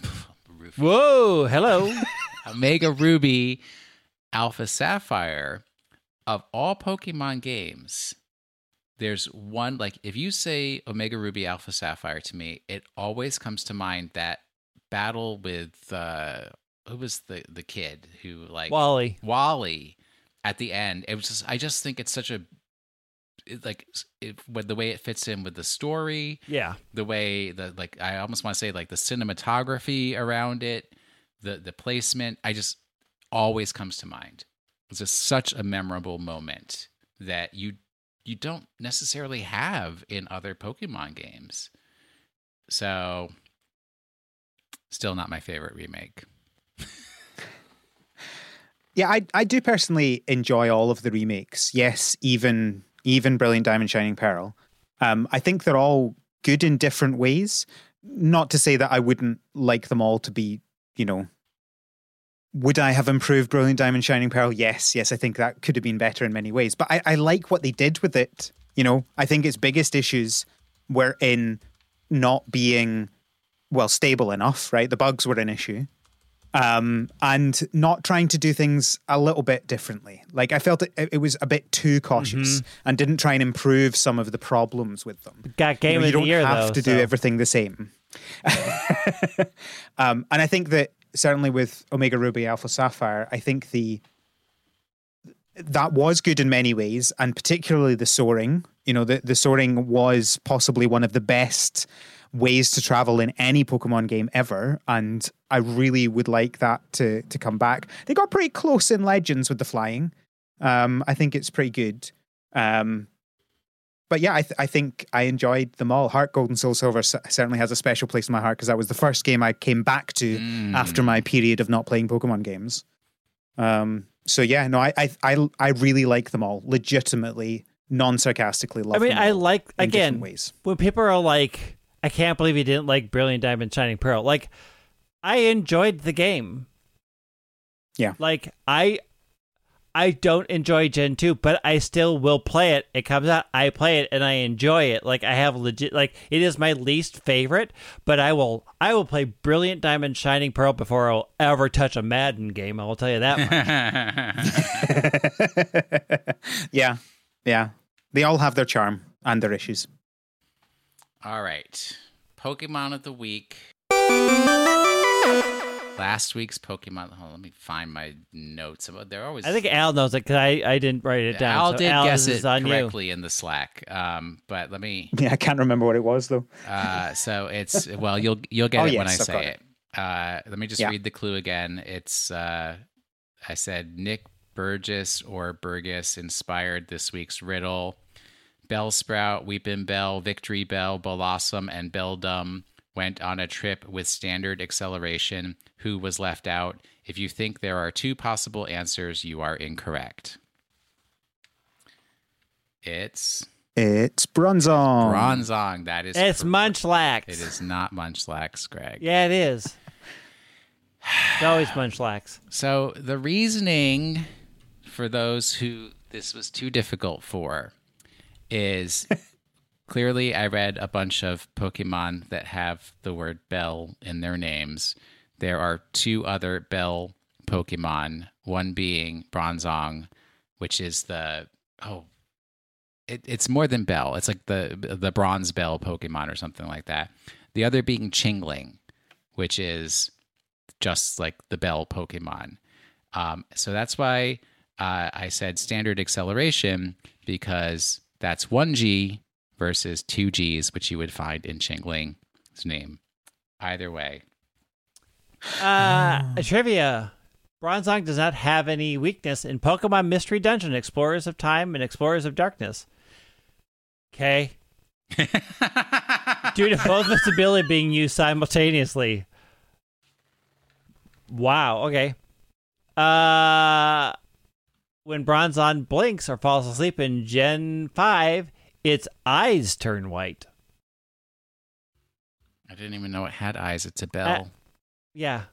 Speaker 2: Ruby
Speaker 1: Whoa, hello. (laughs) (laughs)
Speaker 2: Omega Ruby, Alpha Sapphire, of all Pokemon games, there's one like if you say Omega Ruby, Alpha Sapphire to me, it always comes to mind that battle with uh who was the the kid who like
Speaker 1: Wally.
Speaker 2: Wally at the end. It was just I just think it's such a it, like it, with the way it fits in with the story
Speaker 1: Yeah.
Speaker 2: the way the like I almost want to say like the cinematography around it, the the placement, I just always comes to mind. It's just such a memorable moment that you you don't necessarily have in other Pokemon games. So still not my favorite remake.
Speaker 3: Yeah, I I do personally enjoy all of the remakes. Yes, even even Brilliant Diamond, Shining Pearl. Um, I think they're all good in different ways. Not to say that I wouldn't like them all to be, you know. Would I have improved Brilliant Diamond, Shining Pearl? Yes, yes. I think that could have been better in many ways. But I, I like what they did with it. You know, I think its biggest issues were in not being well stable enough. Right, the bugs were an issue um, and not trying to do things a little bit differently. Like I felt it, it was a bit too cautious and didn't try and improve some of the problems with them.
Speaker 1: Got game
Speaker 3: you, know, you don't
Speaker 1: year
Speaker 3: have
Speaker 1: though.
Speaker 3: to
Speaker 1: so-
Speaker 3: do everything the same. (laughs) um, and I think that certainly with Omega Ruby Alpha Sapphire, I think the that was good in many ways, and particularly the soaring. You know, the, the soaring was possibly one of the best ways to travel in any Pokemon game ever, and I really would like that to to come back. They got pretty close in Legends with the flying. Um, I think it's pretty good. Um, but yeah, I, th- I think I enjoyed them all. Heart Gold and Soul Silver c- certainly has a special place in my heart because that was the first game I came back to
Speaker 2: Mm.
Speaker 3: after my period of not playing Pokemon games. Um, so yeah, no, I, I I I really like them all. Legitimately, non sarcastically love.
Speaker 1: I mean,
Speaker 3: them
Speaker 1: I
Speaker 3: all
Speaker 1: like
Speaker 3: in
Speaker 1: again
Speaker 3: ways.
Speaker 1: when people are like, "I can't believe you didn't like Brilliant Diamond, Shining Pearl." Like, I enjoyed the game.
Speaker 3: Yeah.
Speaker 1: Like I, I don't enjoy Gen two, but I still will play it. It comes out, I play it, and I enjoy it. Like I have legit, like it is my least favorite, but I will, I will play Brilliant Diamond, Shining Pearl before I'll ever touch a Madden game. I will tell you that much. (laughs) (laughs)
Speaker 3: yeah, yeah, they all have their charm and their issues.
Speaker 2: All right. Pokemon of the week. Last week's Pokemon. Hold on, let me find my notes. They're always.
Speaker 1: I think Al knows it because I, I didn't write it down.
Speaker 2: Al
Speaker 1: so
Speaker 2: did
Speaker 1: Al,
Speaker 2: guess
Speaker 1: this
Speaker 2: it
Speaker 1: is on you.
Speaker 2: correctly in the Slack. Um, but let me. (laughs)
Speaker 3: Yeah, I can't remember what it was though.
Speaker 2: Uh, so it's well, you'll you'll get
Speaker 3: Oh,
Speaker 2: it when I
Speaker 3: yes, I've got
Speaker 2: say it. Uh, let me just
Speaker 3: Yeah.
Speaker 2: read the clue again. It's uh, I said Nick Burgess or Burgess inspired this week's riddle. Bellsprout, Weepinbell, Victory Bell, Bellossom, and Beldum went on a trip with standard acceleration. Who was left out? If you think there are two possible answers, you are incorrect. It's
Speaker 3: It's Bronzong.
Speaker 2: Bronzong. That is
Speaker 1: It's
Speaker 2: correct.
Speaker 1: Munchlax.
Speaker 2: It is not Munchlax, Greg.
Speaker 1: Yeah, it is. It's always Munchlax.
Speaker 2: So the reasoning for those who this was too difficult for is clearly I read a bunch of Pokemon that have the word Bell in their names. There are two other Bell Pokemon, one being Bronzong, which is the oh it, it's more than Bell. It's like the the bronze Bell Pokemon or something like that. The other being Chingling, which is just like the Bell Pokemon. Um, so that's why uh, I said standard acceleration because that's one G versus two Gs, which you would find in Chingling's name. Either way,
Speaker 1: Uh, trivia. Bronzong does not have any weakness in Pokemon Mystery Dungeon, Explorers of Time, and Explorers of Darkness. Okay. (laughs) Due to both of its ability being used simultaneously. Wow, okay. Uh when Bronzong blinks or falls asleep in Gen 5, its eyes turn white.
Speaker 2: I didn't even know it had eyes. It's a bell.
Speaker 1: Yeah.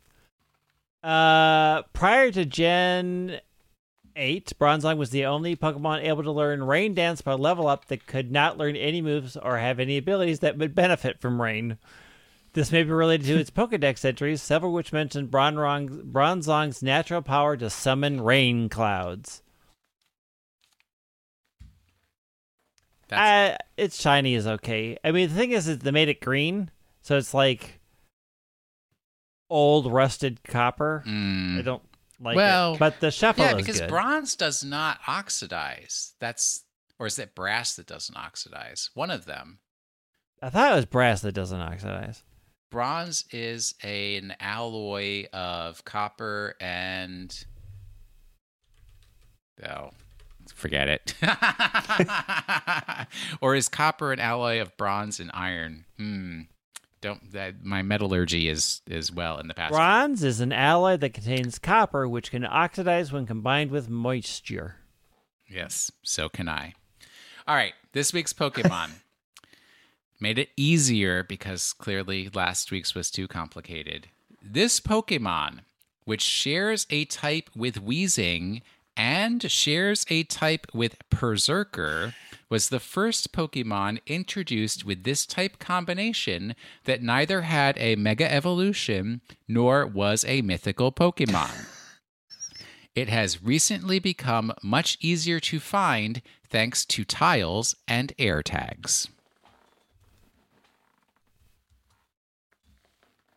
Speaker 1: Uh, prior to Gen 8, Bronzong was the only Pokemon able to learn Rain Dance by level up that could not learn any moves or have any abilities that would benefit from rain. This may be related to its (laughs) Pokedex entries, several which mention Bronzong's natural power to summon rain clouds. Uh, its shiny is okay. I mean, the thing is, is they made it green, so it's like old rusted copper.
Speaker 2: Mm.
Speaker 1: I don't like
Speaker 2: well,
Speaker 1: it. But the shuffle
Speaker 2: yeah, because
Speaker 1: good.
Speaker 2: bronze does not oxidize. That's or is it brass that doesn't oxidize? One of them.
Speaker 1: I thought it was brass that doesn't oxidize.
Speaker 2: Bronze is a, an alloy of copper and oh, forget it. (laughs) or is copper an alloy of bronze and iron? Hmm don't that my metallurgy is is well in the past.
Speaker 1: Bronze is an alloy that contains copper, which can oxidize when combined with moisture.
Speaker 2: Yes, so can I. All right, this week's Pokemon (laughs) made it easier because clearly last week's was too complicated. This Pokemon, which shares a type with Weezing and shares a type with Perrserker, was the first Pokemon introduced with this type combination that neither had a Mega Evolution nor was a mythical Pokemon. (laughs) it has recently become much easier to find thanks to tiles and AirTags.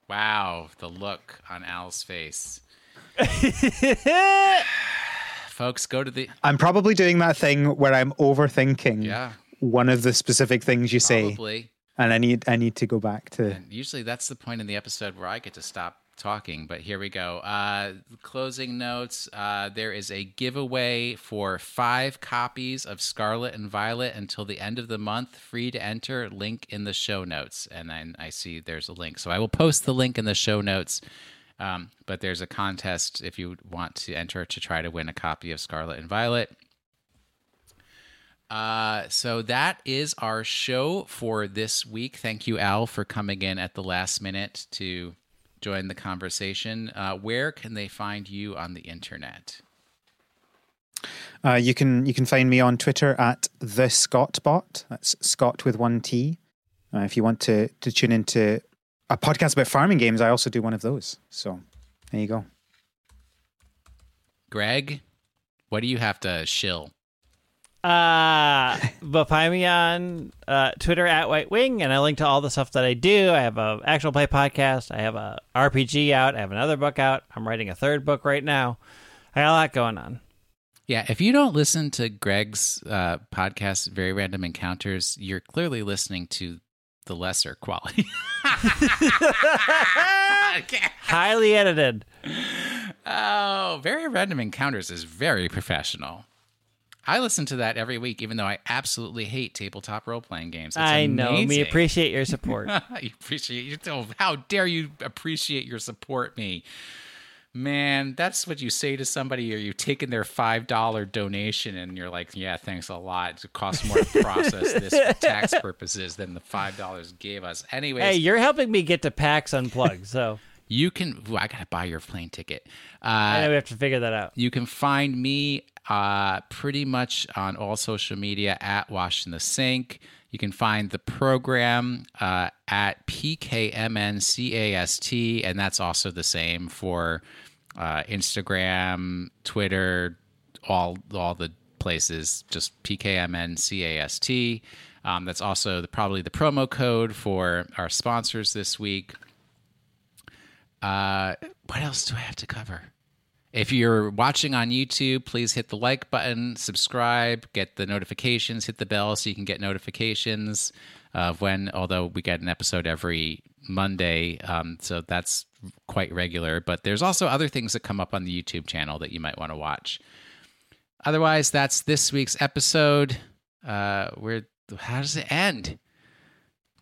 Speaker 2: Wow, the look on Al's face. (laughs) folks. Go to the.
Speaker 3: I'm probably doing that thing where I'm overthinking
Speaker 2: yeah.
Speaker 3: one of the specific things you
Speaker 2: probably.
Speaker 3: say, and I need I need to go back to.
Speaker 2: And usually, that's the point in the episode where I get to stop talking. But here we go. Uh, closing notes. Uh, there is a giveaway for five copies of Scarlet and Violet until the end of the month. Free to enter. Link in the show notes. And then I see there's a link, so I will post the link in the show notes. Um, but there's a contest if you want to enter to try to win a copy of Scarlet and Violet. Uh, so that is our show for this week. Thank you, Al, for coming in at the last minute to join the conversation. Uh, where can they find you on the internet?
Speaker 3: Uh, you can you can find me on Twitter at the Scottbot. That's Scott with one T. Uh, if you want to to tune into a podcast about farming games, I also do one of those. So there you go.
Speaker 2: Greg, what do you have to shill?
Speaker 1: Uh, but find me on uh, Twitter at White Wing, and I link to all the stuff that I do. I have a actual play podcast. I have a RPG out. I have another book out. I'm writing a third book right now. I got a lot going on.
Speaker 2: Yeah, if you don't listen to Greg's uh, podcast, Very Random Encounters, you're clearly listening to the lesser quality. (laughs)
Speaker 1: Highly edited.
Speaker 2: Oh, very random encounters is very professional. I listen to that every week, even though I absolutely hate tabletop role playing games. It's
Speaker 1: I
Speaker 2: amazing.
Speaker 1: know. We appreciate your support. (laughs)
Speaker 2: you appreciate you. Oh, how dare you appreciate your support me? Man, that's what you say to somebody, or you taking their five dollar donation, and you're like, "Yeah, thanks a lot. It costs more to (laughs) process this for tax purposes than the five dollars gave us." Anyways,
Speaker 1: hey, you're helping me get to PAX Unplugged, so (laughs)
Speaker 2: you can. Ooh, I gotta buy your plane ticket. Uh,
Speaker 1: I know we have to figure that out.
Speaker 2: You can find me uh, pretty much on all social media at Wash in the Sink. You can find the program uh, at PKMNCAST, and that's also the same for uh, Instagram, Twitter, all all the places. Just PKMNCAST. Um, that's also the, probably the promo code for our sponsors this week. Uh, what else do I have to cover? If you're watching on YouTube, please hit the like button, subscribe, get the notifications, hit the bell so you can get notifications of when, although we get an episode every Monday, um, so that's quite regular. But there's also other things that come up on the YouTube channel that you might want to watch. Otherwise, that's this week's episode. Uh, where how does it end?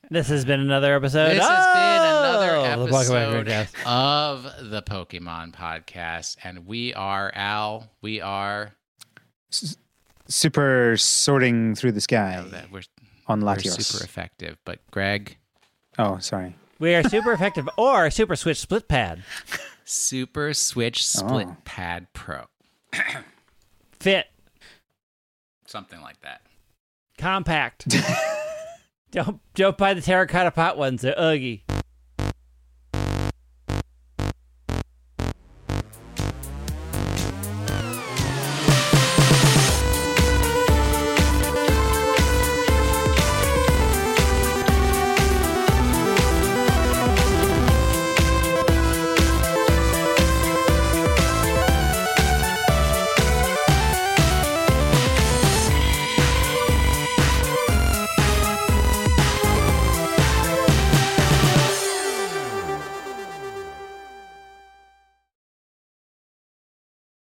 Speaker 1: This has been another episode.
Speaker 2: This has been another
Speaker 1: oh, the
Speaker 2: episode of the Pokemon podcast, and we are Al. We are
Speaker 3: S- super sorting through the sky
Speaker 2: we're,
Speaker 3: on
Speaker 2: we're
Speaker 3: Latios.
Speaker 2: super effective. But Greg,
Speaker 3: Oh, sorry.
Speaker 1: We are super effective (laughs) or Super Switch Split Pad.
Speaker 2: Super Switch Split oh. Pad Pro.
Speaker 1: Fit.
Speaker 2: Something like that.
Speaker 1: Compact. (laughs) don't don't buy the terracotta pot ones. They're ugly.